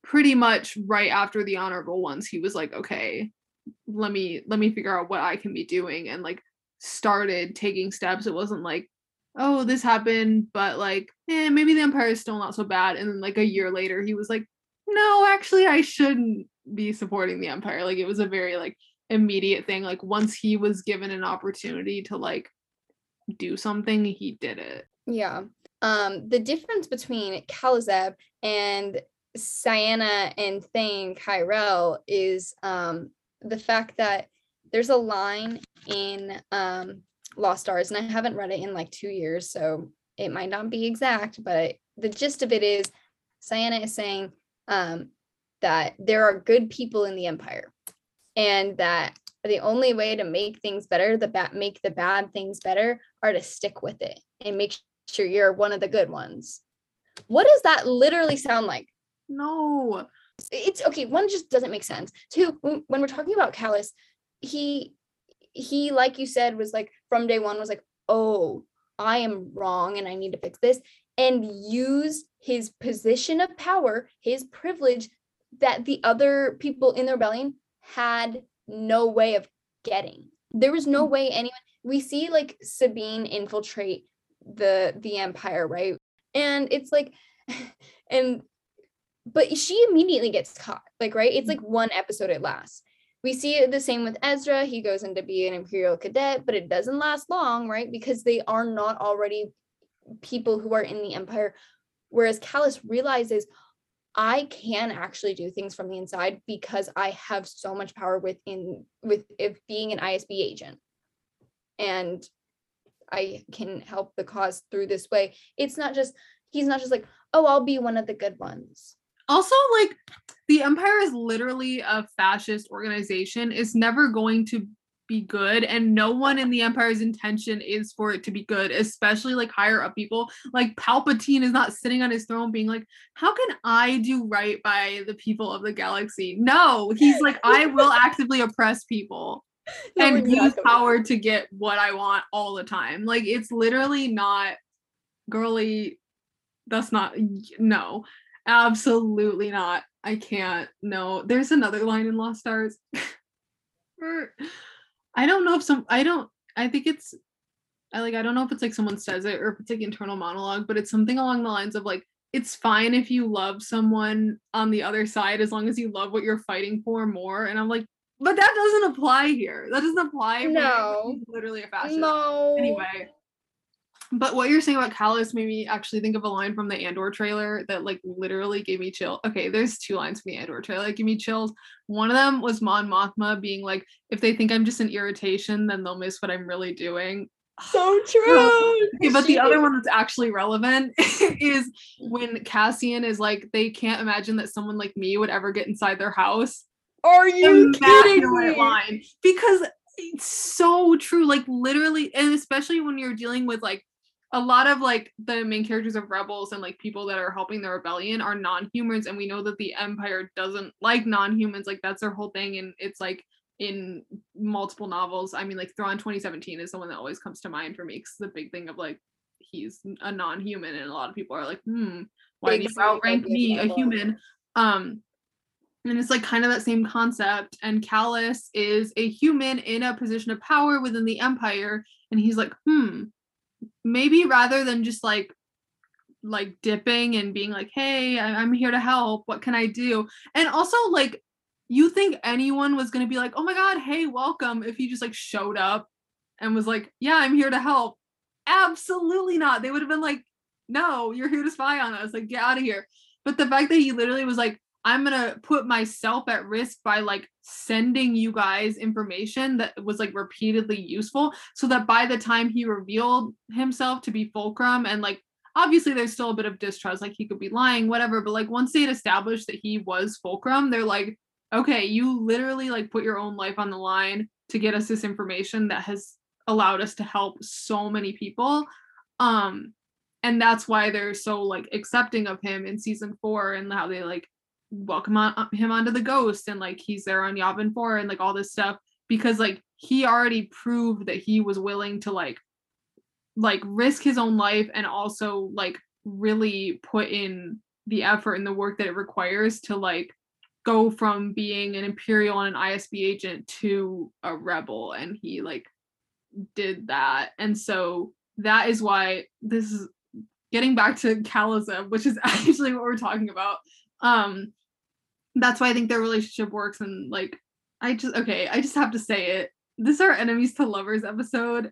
pretty much right after the honorable ones he was like okay let me let me figure out what i can be doing and like started taking steps it wasn't like oh, this happened, but like, eh, maybe the Empire is still not so bad. And then like a year later, he was like, no, actually, I shouldn't be supporting the Empire. Like it was a very like immediate thing. Like once he was given an opportunity to like do something, he did it. Yeah. Um, the difference between Kalizeb and Ciena and Thane Kyrell is um the fact that there's a line in um Lost Stars, and I haven't read it in like two years, so it might not be exact, but the gist of it is Ciena is saying um, that there are good people in the Empire, and that the only way to make things better, the bad make the bad things better, are to stick with it and make sure you're one of the good ones. What does that literally sound like? No. It's okay. One just doesn't make sense. Two, when we're talking about Kallus, he he like you said was like from day one was like oh i am wrong and i need to fix this and use his position of power his privilege that the other people in the rebellion had no way of getting there was no mm. way anyone we see like sabine infiltrate the the empire right and it's like and but she immediately gets caught like right it's like mm-hmm. one episode it lasts we see it the same with Ezra. He goes in to be an Imperial cadet, but it doesn't last long, right? Because they are not already people who are in the Empire. Whereas Kallus realizes I can actually do things from the inside because I have so much power within with if being an ISB agent. And I can help the cause through this way. It's not just he's not just like, oh, I'll be one of the good ones. Also like the empire is literally a fascist organization. It's never going to be good and no one in the empire's intention is for it to be good especially like higher up people. Like palpatine is not sitting on his throne being like how can i do right by the people of the galaxy? No he's like i will actively oppress people and use power to get what i want all the time like it's literally not girly that's not no Absolutely not. I can't. No. There's another line in Lost Stars. I don't know if some I don't I think it's I like I don't know if it's like someone says it or if it's like internal monologue, but it's something along the lines of like it's fine if you love someone on the other side as long as you love what you're fighting for more. And I'm like, but that doesn't apply here. That doesn't apply. No, literally a fascist. No. Anyway, but what you're saying about Kallus made me actually think of a line from the Andor trailer that like literally gave me chill. Okay, there's two lines from the Andor trailer that give me chills. One of them was Mon Mothma being like, if they think I'm just an irritation, then they'll miss what I'm really doing. So true. Okay, but She- the other one that's actually relevant is when Cassian is like, they can't imagine that someone like me would ever get inside their house. Are you kidding me? line because it's so true. Like literally, and especially when you're dealing with like a lot of like the main characters of rebels and like people that are helping the rebellion are non-humans, and we know that the Empire doesn't like non-humans. Like that's their whole thing, and it's like in multiple novels. I mean, like Thrawn 2017 is the one that always comes to mind for me because the big thing of like he's a non-human, and a lot of people are like, hmm, why do you outrank me, a human? Um, and it's like kind of that same concept. And Kallus is a human in a position of power within the Empire, and he's like, hmm, maybe rather than just like like dipping and being like, hey, I'm here to help. What can I do? And also like you think anyone was gonna be like, oh my god, hey, welcome, if he just like showed up and was like, yeah, I'm here to help. Absolutely not. They would have been like, no, you're here to spy on us. Like, get out of here. But the fact that he literally was like, I'm gonna put myself at risk by like sending you guys information that was like repeatedly useful so that by the time he revealed himself to be Fulcrum and like obviously there's still a bit of distrust, like he could be lying, whatever, but like once they had established that he was Fulcrum, they're like, okay, you literally like put your own life on the line to get us this information that has allowed us to help so many people. Um and that's why they're so like accepting of him in season four and how they like welcome on, him onto the ghost and like he's there on Yavin 4 and like all this stuff because like he already proved that he was willing to like like risk his own life and also like really put in the effort and the work that it requires to like go from being an imperial and an ISB agent to a rebel. And he like did that. And so that is why this is getting back to Kalazeb, which is actually what we're talking about. Um that's why I think their relationship works and like I just okay, I just have to say it. This is our enemies to lovers episode.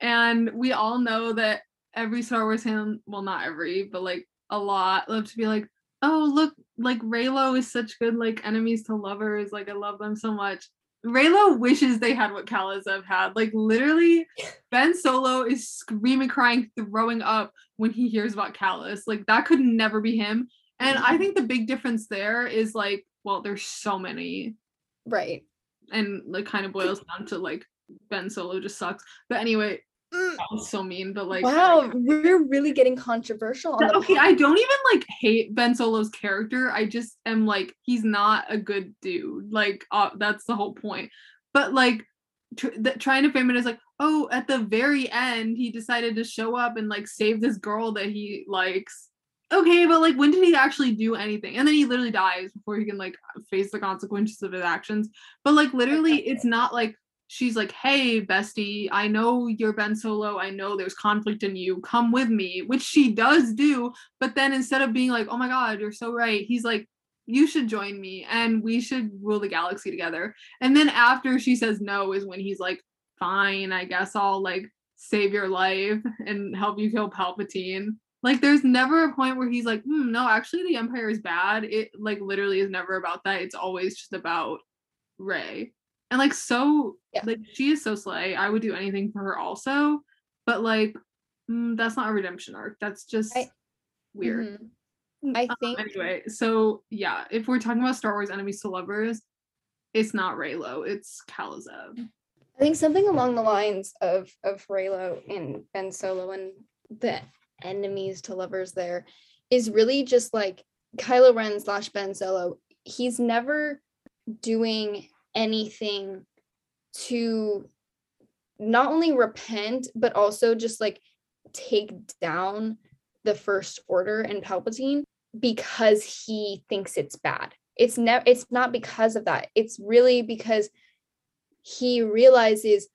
And we all know that every Star Wars fan, well not every, but like a lot love to be like, oh look, like Reylo is such good like enemies to lovers. Like I love them so much. Reylo wishes they had what Kalazeb had. Like literally, Ben Solo is screaming, crying, throwing up when he hears about Kallus. Like that could never be him. And I think the big difference there is like, well, there's so many, Right. and like kind of boils down to like Ben Solo just sucks. But anyway, Mm. that was so mean. But like, wow, we're really getting controversial on okay, I don't even like hate Ben Solo's character. I just am like, he's not a good dude. Like, uh, that's the whole point. But like, tr- th- trying to frame it as like, oh, at the very end, he decided to show up and like save this girl that he likes. Okay, but like, when did he actually do anything? And then he literally dies before he can like face the consequences of his actions. But like, literally, it's not like she's like, hey, bestie, I know you're Ben Solo. I know there's conflict in you. Come with me, which she does do. But then instead of being like, oh my God, you're so right, he's like, you should join me and we should rule the galaxy together. And then after she says no, is when he's like, fine, I guess I'll like save your life and help you kill Palpatine. Like, there's never a point where he's like, hmm, no, actually, the Empire is bad. It like literally is never about that. It's always just about Rey. And like, so Yeah. like she is so slay. I would do anything for her also, but like mm, that's not a redemption arc. That's just I- weird. Mhm. I Um, think anyway, so yeah, if we're talking about Star Wars enemies to lovers, it's not Reylo, it's Kalazeb. I think something along the lines of of Reylo and Ben Solo and the enemies to lovers there is really just like Kylo Ren slash Ben Solo. He's never doing anything to not only repent but also just like take down the first order and Palpatine because he thinks it's bad. It's never it's not because of that. It's really because he realizes,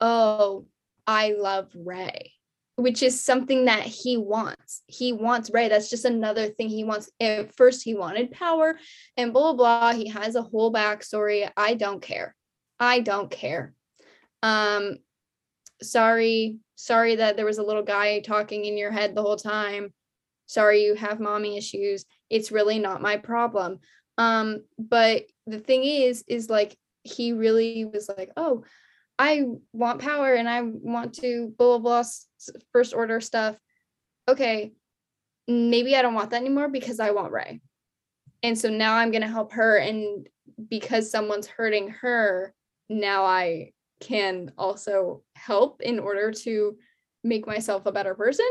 oh, I love Rey, which is something that he wants. He wants right? That's just another thing he wants. At first, he wanted power and blah, blah, blah. He has a whole backstory. I don't care. I don't care. Um, sorry, sorry that there was a little guy talking in your head the whole time. Sorry you have mommy issues. It's really not my problem. Um, but the thing is, is like he really was like, oh, I want power and I want to blah blah blah first order stuff. Okay, maybe I don't want that anymore because I want Rey. And so now I'm gonna help her, and because someone's hurting her, now I can also help in order to make myself a better person.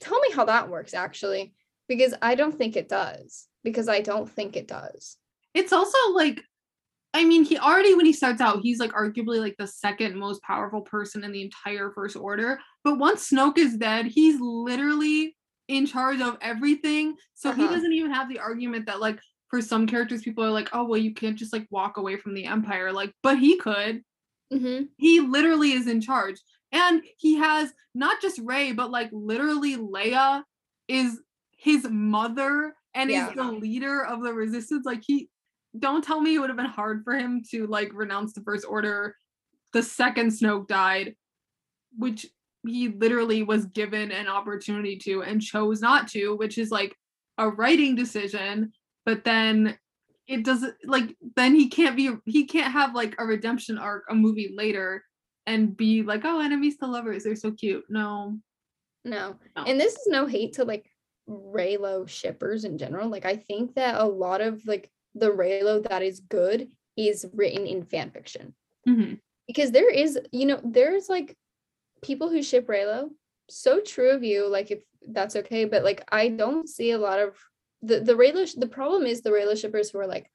Tell me how that works actually, because I don't think it does. Because I don't think it does. It's also like, I mean, he already when he starts out, he's like arguably like the second most powerful person in the entire First Order. But once Snoke is dead, he's literally in charge of everything. So he Uh-huh. doesn't even have the argument that like for some characters, people are like, oh well, you can't just like walk away from the Empire. Like, but he could. Mm-hmm. He literally is in charge. And he has not just Rey, but like literally Leia is his mother and Yeah. is the leader of the resistance. Like he don't tell me it would have been hard for him to like renounce the first order the second Snoke died, which he literally was given an opportunity to and chose not to, which is like a writing decision, but then it doesn't like then he can't be he can't have like a redemption arc a movie later and be like oh enemies to lovers they're so cute no No. No. And this is no hate to like Reylo shippers in general. Like I think that a lot of like the Reylo that is good is written in fan fiction. Mhm. Because there is, you know, there's like people who ship Reylo. So true of you, like if that's okay, but like I don't see a lot of the the Reylo the problem is the Reylo shippers who are like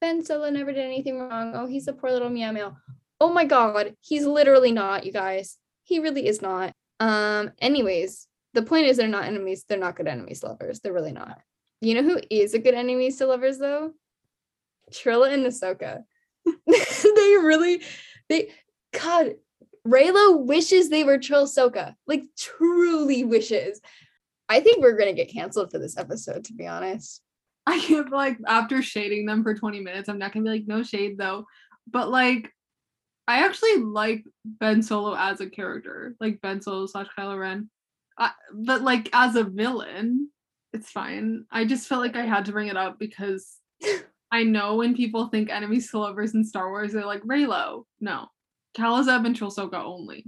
Ben Solo never did anything wrong. Oh, he's a poor little meow meow. Oh my god, he's literally not, you guys. He really is not. Um, anyways, the point is they're not enemies, they're not good enemies lovers. They're really not. You know who is a good enemies to lovers though? Trilla and Ahsoka. they really they God Reylo wishes they were Trill Ahsoka. Like truly wishes. I think we're gonna get canceled for this episode, to be honest. i can't like after shading them for 20 minutes i'm not gonna be like no shade though but like i actually like ben solo as a character like ben solo slash kylo ren I, but like as a villain it's fine i just felt like i had to bring it up because i know when people think enemies to lovers in star wars they're like reylo no Kalazeb and Trilsoka only.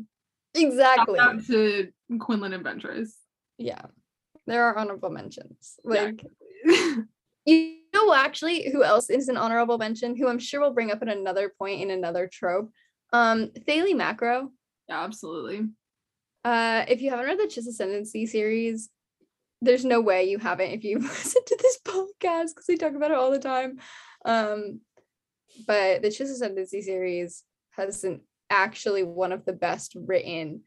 Exactly. Shout out to Quinlan and Ventress. Yeah. There are honorable mentions. Yeah. Like you know actually who else is an honorable mention who I'm sure we'll bring up at another point in another trope. Um Thalie Macro. yeah, absolutely. Uh if you haven't read the Chiss Ascendancy series, there's no way you haven't if you listen to this podcast because we talk about it all the time. Um but the Chiss Ascendancy series has an actually one of the best written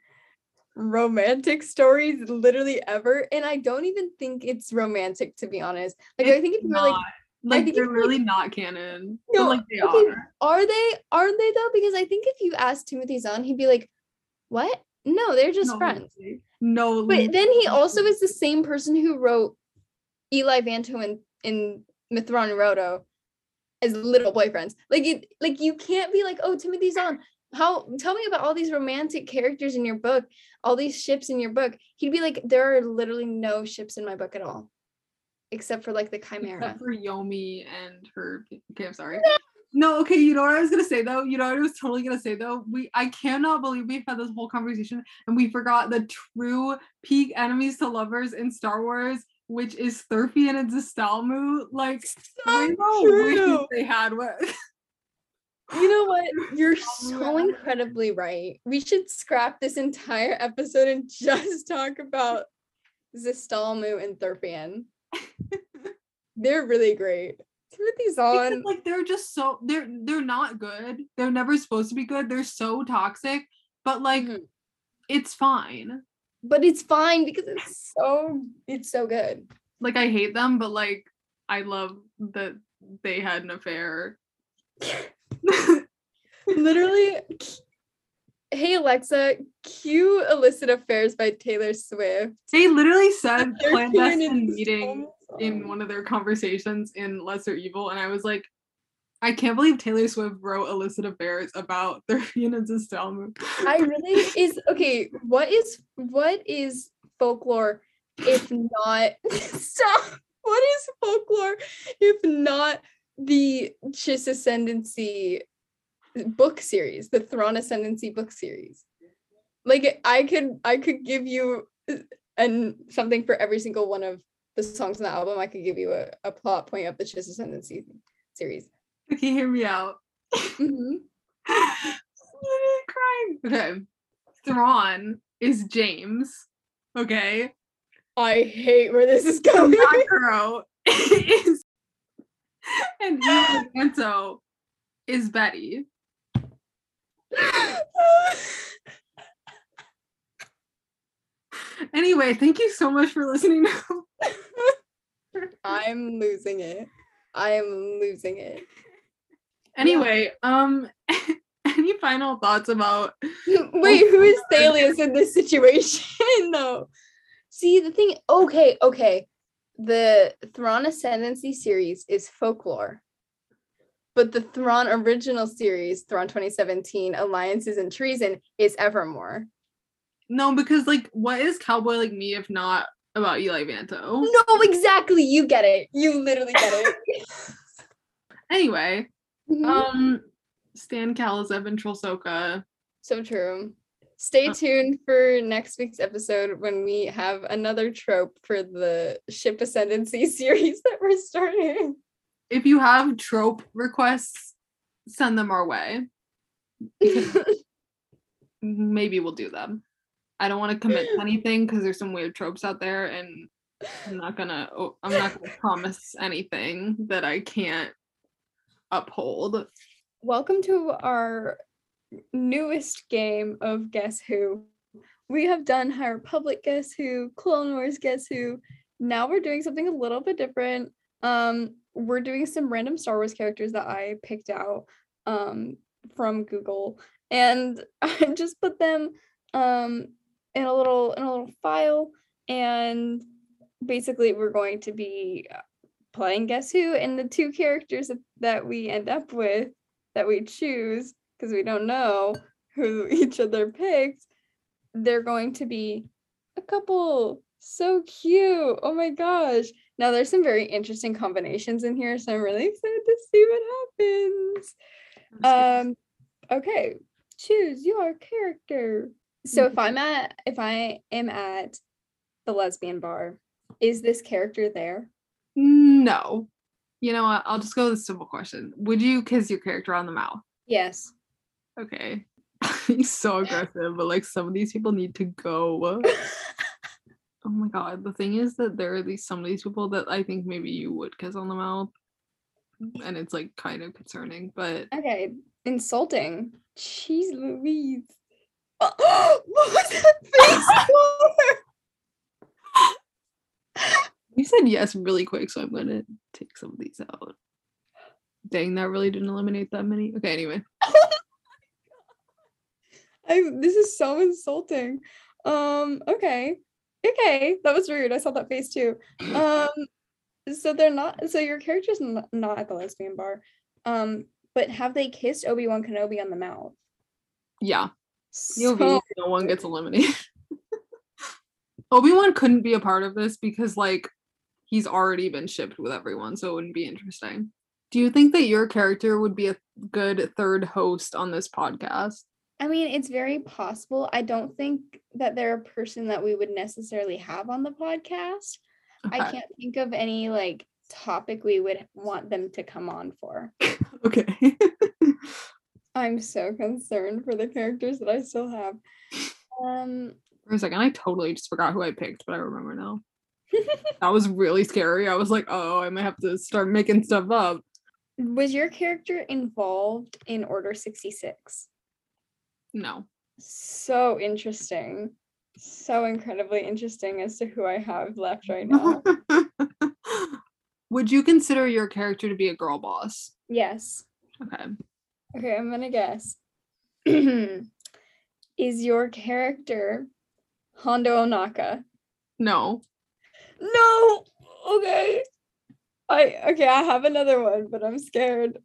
romantic stories literally ever and i don't even think it's romantic to be honest like i think were not. like like they're it's, like- really not canon. No, like they okay, are. are they are they though because i think if you asked timothy zahn he'd be like what no they're just No, friends Lindsay. No, but then he also is the same person who wrote eli vanto in in mithran and roto as little boyfriends like it like you can't be like oh timothy zahn how tell me about all these romantic characters in your book all these ships in your book he'd be like there are literally no ships in my book at all except for like the chimera except for Yomi and her. Okay, I'm sorry. No, okay. You know what I was gonna say though. You know what I was totally gonna say though. We I cannot believe we've had this whole conversation and we forgot the true peak enemies to lovers in Star Wars, which is Thurfian and Zistalmu. Like wishes true. they had what. You know what? You're so incredibly right. We should scrap this entire episode and just talk about Zistalmu and Thurfian. They're really great. Timothy's because, on. like they're just so they're they're not good. They're never supposed to be good. They're so toxic, but like Mhm. it's fine. But it's fine because it's so it's so good. Like I hate them, but like I love that they had an affair. Literally. Hey Alexa, cue illicit affairs by Taylor Swift. they literally said clandestine meeting in one of their conversations in Lesser Evil, and I was like, I can't believe Taylor Swift wrote illicit affairs about Thurfian and Zistalmu. I really is okay. What is what is folklore if not stop? What is folklore if not the Chiss ascendancy book series, the Thrawn Ascendancy book series. Like I could I could give you uh, and something for every single one of the songs in the album. I could give you a, a plot point of the Chiss Ascendancy series. Okay, hear me out. Mhm. crying. Okay. Thrawn is James. Okay. I hate where this is going. Makaro is and Evanto is Betty. Anyway, thank you so much for listening. I'm losing it. I am losing it. anyway, um any final thoughts about Wait, who is Thalias in this situation though? See the thing, okay, okay. The Thrawn Ascendancy series is folklore. But the Thrawn original series, Thrawn 2017, Alliances and Treason, is Evermore. No because like what is cowboy like me if not about Eli Vanto? No, exactly. You get it. You literally get it. Anyway, Mhm. um Stan Kalizeb and Trilsoka. So true. Stay Uh, tuned for next week's episode when we have another trope for the ship ascendancy series that we're starting. If you have trope requests, send them our way. Maybe we'll do them. I don't want to commit to anything because there's some weird tropes out there, and I'm not gonna. I'm not gonna promise anything that I can't uphold. Welcome to our newest game of Guess Who. We have done High Republic Guess Who, Clone Wars Guess Who. Now we're doing something a little bit different. Um, we're doing some random Star Wars characters that I picked out um, from Google, and I just put them um, in a little in a little file, and basically we're going to be playing Guess Who, and the two characters that- we end up with that we choose because we don't know who each other picked, they're going to be a couple. So cute. Oh my gosh. Now there's some very interesting combinations in here, so I'm really excited to see what happens. Um okay, choose your character. So if mm-hmm. I'm at if I am at the lesbian bar, is this character there? no, you know what? I'll just go with a simple question. Would you kiss your character on the mouth? Yes. Okay. He's so aggressive, but like some of these people need to go. Oh my god. The thing is that there are these some of these people that I think maybe you would kiss on the mouth. And it's like kind of concerning, but Okay, insulting. Jeez Louise. What was that face for? you said yes really quick, so I'm gonna take some of these out. Dang, that really didn't eliminate that many. Okay, anyway. I this is so insulting. Um, okay. Okay, that was rude. I saw that face too. Um, so they're not so your character's n- not at the lesbian bar. Um, but have they kissed Obi-Wan Kenobi on the mouth? Yeah. So, no one gets eliminated. Obi-Wan couldn't be a part of this because like he's already been shipped with everyone, so it wouldn't be interesting. Do you think that your character would be a good third host on this podcast? I mean, it's very possible. I don't think that they're a person that we would necessarily have on the podcast. I can't think of any like topic we would want them to come on for. Okay. I'm so concerned for the characters that I still have. Um, For a second, I totally just forgot who I picked, but I remember now. That was really scary. I was like, oh, I might have to start making stuff up. was your character involved in Order 66? No. So interesting. So incredibly interesting as to who I have left right now. Would you consider your character to be a girl boss? yes. Okay. Okay, I'm gonna guess. Is your character Hondo Ohnaka? No. No. Okay. I okay, I have another one, but I'm scared.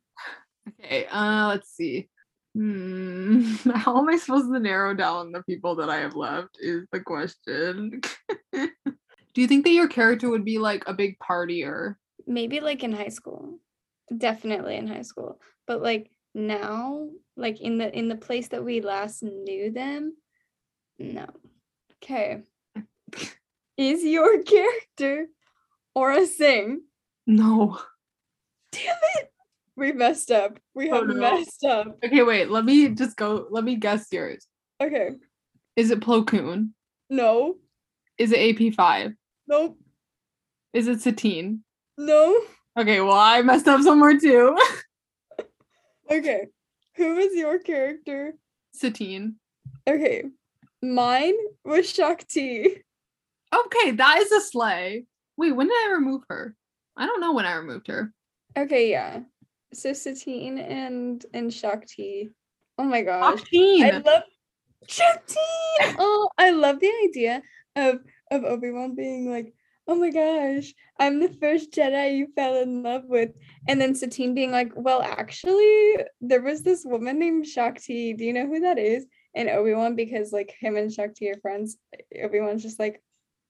Okay, uh, let's see. Hmm. How am I supposed to narrow down the people that I have left? Is the question. Do you think that your character would be like a big partier? Maybe like in high school. Definitely in high school. But like now, Like in the in the place that we last knew them? No. Okay. Is your character Aurra Sing? No. Damn it. We messed up. We Oh, have no. messed up. Okay, wait. Let me just go. Let me guess yours. Okay. Is it Plo Koon? No. Is it AP5? Nope. Is it Satine? No. Okay, well, I messed up somewhere too. Okay. Who was your character? Satine. Okay. Mine was Shakti. Okay, that is a slay. Wait, when did I remove her? I don't know when I removed her. Okay, yeah. So Satine and and Shakti. Oh my gosh. I Satine. love Shakti. Oh, I love the idea of of Obi-Wan being like, "Oh my gosh, I'm the first Jedi you fell in love with." And then Satine being like, "Well, actually, there was this woman named Shakti. Do you know who that is?" And Obi-Wan because like him and Shakti are friends. Obi-Wan's just like,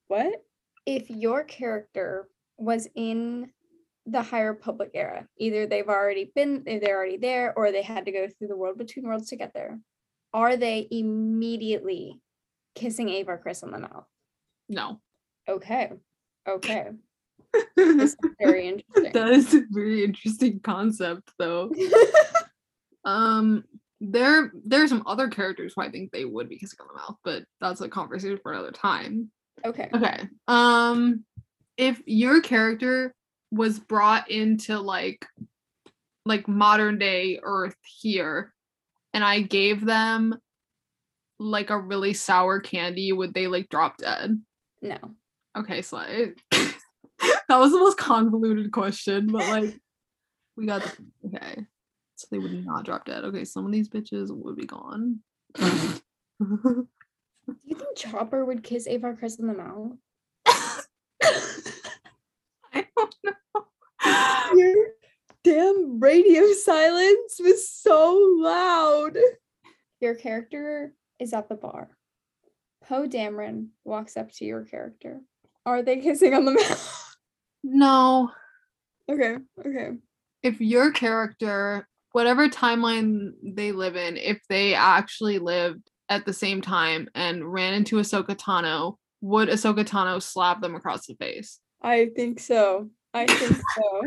"What?" If your character was in the High Republic era, either they've already been, they're already there, or they had to go through the world between worlds to get there are they immediately kissing Avar Kriss on the mouth? no. Okay. Okay. Very interesting. that is a very interesting concept though. Um there there are some other characters who I think they would be kissing on the mouth, but that's a conversation for another time. okay. Okay. Um if your character was brought into like like modern day earth here and I gave them like a really sour candy, would they like drop dead? No. Okay, so I- that was the most convoluted question, but like we got the okay. So they would not drop dead. Okay, some of these bitches would be gone. Do you think Chopper would kiss Avar Kriss in the mouth? I don't know. Your damn radio silence was so loud. Your character is at the bar. Poe Dameron walks up to your character. Are they kissing on the mouth? No. okay. Okay. If your character, whatever timeline they live in, if they actually lived at the same time and ran into Ahsoka Tano, would Ahsoka Tano slap them across the face? I think so. I think so.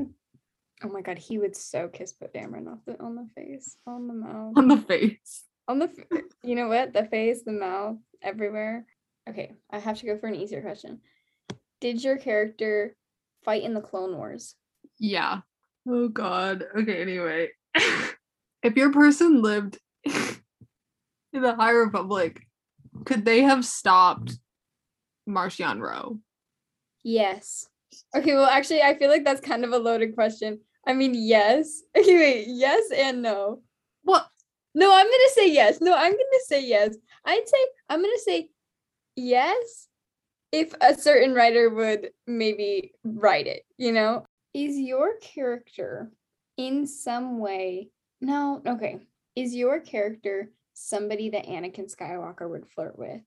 Oh my god, he would so kiss Poe Dameron off the on the face, on the mouth, On the face. on the. f- You know what? The face, the mouth, everywhere. Okay, I have to go for an easier question. Did your character fight in the Clone Wars? Yeah. Oh god. Okay, anyway. if your person lived in the High Republic, could they have stopped Marchion Ro? Yes. Okay, well, actually, I feel like that's kind of a loaded question. I mean, yes. Okay, wait, yes and no. What? No, I'm gonna say yes. No, I'm gonna say yes. I'd say I'm gonna say yes if a certain writer would maybe write it, you know? Is your character in some way no, okay. Is your character somebody that Anakin Skywalker would flirt with?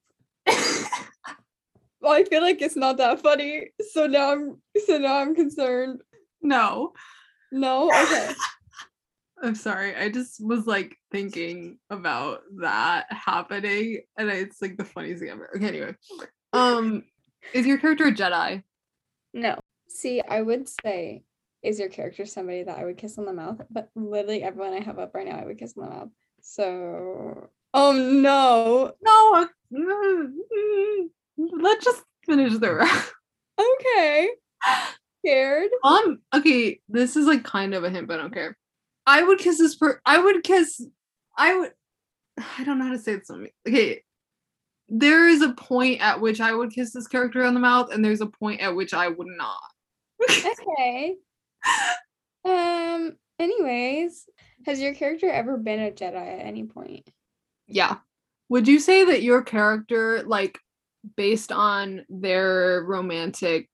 Well, I feel like it's not that funny. So now I'm so now I'm concerned. no. No, okay. I'm sorry. I just was like thinking about that happening, and it's like the funniest thing ever. Okay, anyway. Um, is your character a Jedi? No. See, I would say, is your character somebody that I would kiss on the mouth? But literally everyone I have up right now, I would kiss on the mouth. So, oh no. No. Let's just finish the round. Okay. Scared. Um, okay, this is like kind of a hint, but I don't care. I would kiss this per I would kiss I would I don't know how to say this. Okay. There is a point at which I would kiss this character on the mouth, and there's a point at which I would not. Okay. Um, anyways, has your character ever been a Jedi at any point? Yeah. Would you say that your character, like, based on their romantic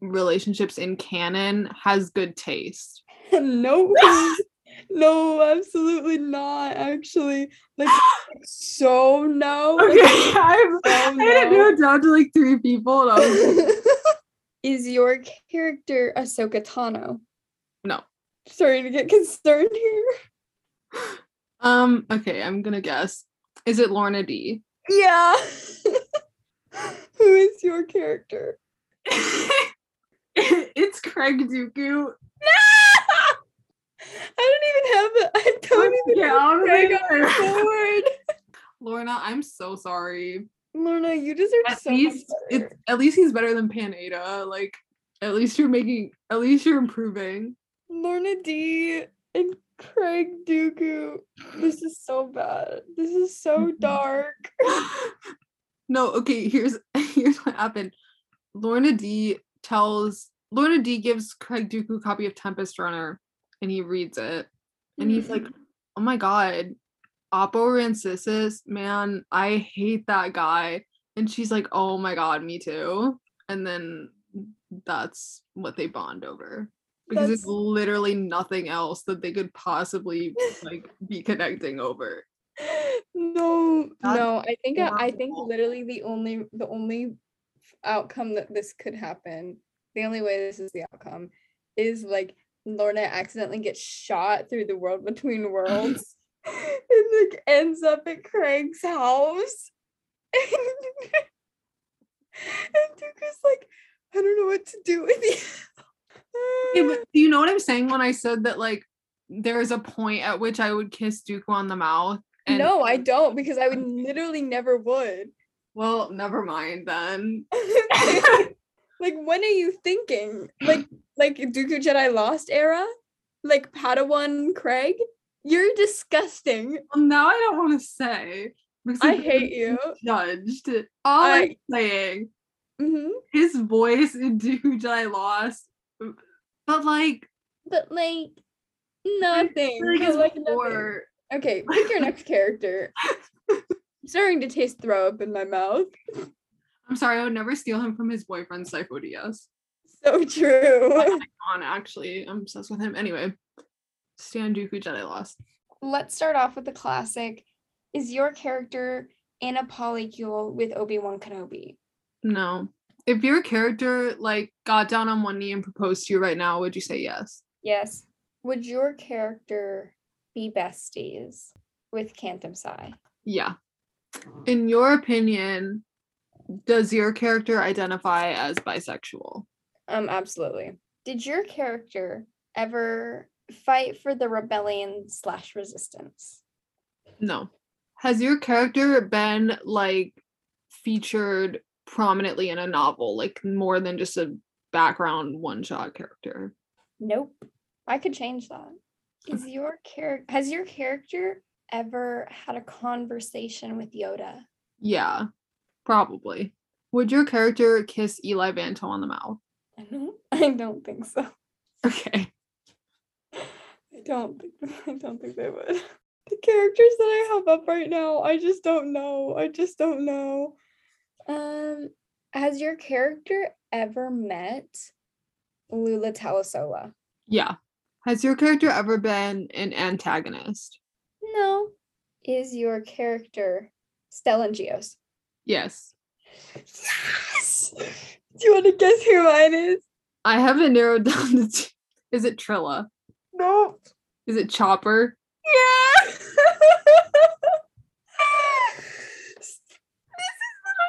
relationships in canon, has good taste? no. no, absolutely not. Actually, like so no. like, Okay, I'm, so I no. it down to like three people, and I was Is your character Ahsoka Tano? no. Starting to get concerned here. Um, okay, I'm gonna guess. Is it Lourna Dee? Yeah. Who is your character? it's Craig Dooku. I don't even have it. I don't even Get have out of Craig on there. the board. Lourna, I'm so sorry. Lourna, you deserve At so least much it's at least he's better than Panada. Like at least you're making at least you're improving. Lourna Dee and Craig Dooku. This is so bad. This is so mm-hmm. dark. no, okay, here's here's what happened. Lourna Dee tells Lourna Dee gives Craig Dooku a copy of Tempest Runner and he reads it. And he's like, mm-hmm. oh my god, Oppo Rancisis, man, I hate that guy. And she's like, oh my god, me too. And then that's what they bond over. Because it's literally nothing else that they could possibly like be connecting over. no, That's no. I think I, I think literally the only the only outcome that this could happen, the only way this is the outcome, is like Lourna accidentally gets shot through the world between worlds and like ends up at Craig's house. and Dooku's like, I don't know what to do with you. do you know what I'm saying when I said that like there's a point at which I would kiss Dooku on the mouth? no, I don't because I would literally never would. Well, never mind then. like when are you thinking? Like like Dooku Jedi Lost era? Like Padawan Craig? You're disgusting. Well, now I don't want to say because I hate you. Judged. All I, am saying, hmm his voice in Dooku Jedi Lost, but like, But like nothing. like like, nothing. Okay, pick your next character. I'm starting to taste throw up in my mouth. I'm sorry, I would never steal him from his boyfriend Sifo Dyas. So true. Oh on actually, I'm obsessed with him. Anyway, Stan Dooku Jedi Lost. Let's start off with the classic. Is your character in a polycule with Obi-Wan Kenobi? No. If your character like got down on one knee and proposed to you right now, would you say yes? Yes. Would your character be besties with Cantum Sai? Yeah. In your opinion, does your character identify as bisexual? Um, absolutely. Did your character ever fight for the rebellion slash resistance? No. Has your character been like featured prominently in a novel, like more than just a background one shot character? Nope. I could change that. Is your character has your character ever had a conversation with Yoda? Yeah, probably. Would your character kiss Eli Vanto on the mouth? I don't I don't think so. Okay. I don't think I don't think they would. The characters that I have up right now, I just don't know. I just don't know. Um, has your character ever met Lula Talisola? Yeah. Has your character ever been an antagonist? No. Is your character Stellan Gios? Yes. Yes. Do you want to guess who mine is? I haven't narrowed down the two. Is it Trilla? No. Is it Chopper? Yeah. this is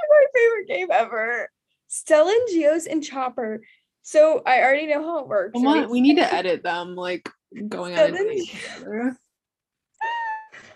my favorite game ever. Stellan, Gios, and Chopper. So I already know how it works. Come on, right? we need to edit them like going it together.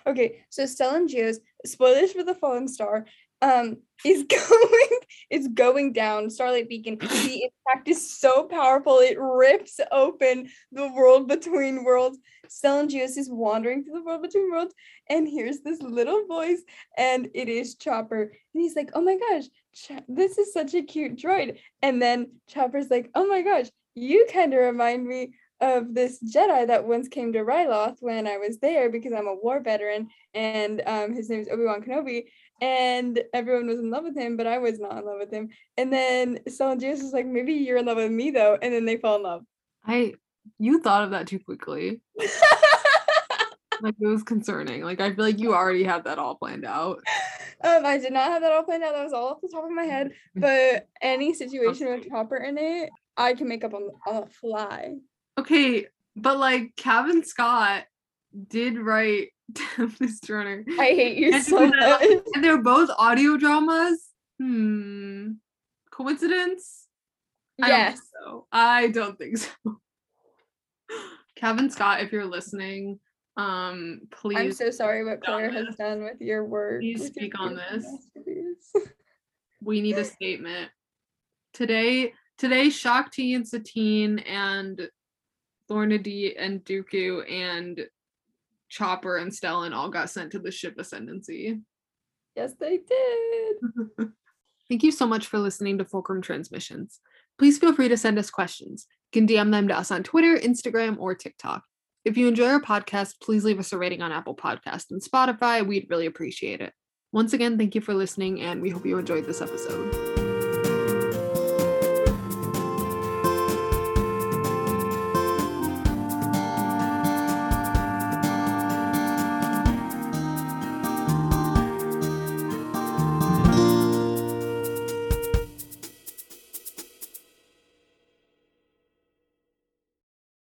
Okay, so Stellan Gios, spoilers for the Fallen Star, um, is going is going down. Starlight Beacon. The impact is so powerful it rips open the world between worlds. Stellan Gios is wandering through the world between worlds and hears this little voice, and it is Chopper. And he's like, "Oh my gosh, Ch- this is such a cute droid." And then Chopper's like, "Oh my gosh, you kind of remind me of this Jedi that once came to Ryloth when I was there because I'm a war veteran and um, his name is Obi Wan Kenobi. And everyone was in love with him, but I was not in love with him. And then Stellan Gios was like, maybe you're in love with me though. And then they fall in love. I you thought of that too quickly. Like it was concerning. Like I feel like you already had that all planned out. um, I did not have that all planned out. That was all off the top of my head. But any situation with Chopper in it, I can make up on, on the fly. Okay, but like Cavan Scott did write Tempest Runner. I hate you And so much. And they're both audio dramas. Hmm. Coincidence? I don't think Yes. so. I don't think so. Cavan Scott, if you're listening, um, please I'm so sorry what Claire has this. done with your work. Please speak on this. we need a statement. Today, today, Shakti and Satine and Lourna and Dooku and Chopper and Stellan all got sent to the ship Ascendancy. yes, they did. Thank you so much for listening to Fulcrum Transmissions. Please feel free to send us questions. You can DM them to us on Twitter, Instagram, or TikTok. If you enjoy our podcast, please leave us a rating on Apple Podcast and Spotify. We'd really appreciate it. Once again, thank you for listening, and we hope you enjoyed this episode.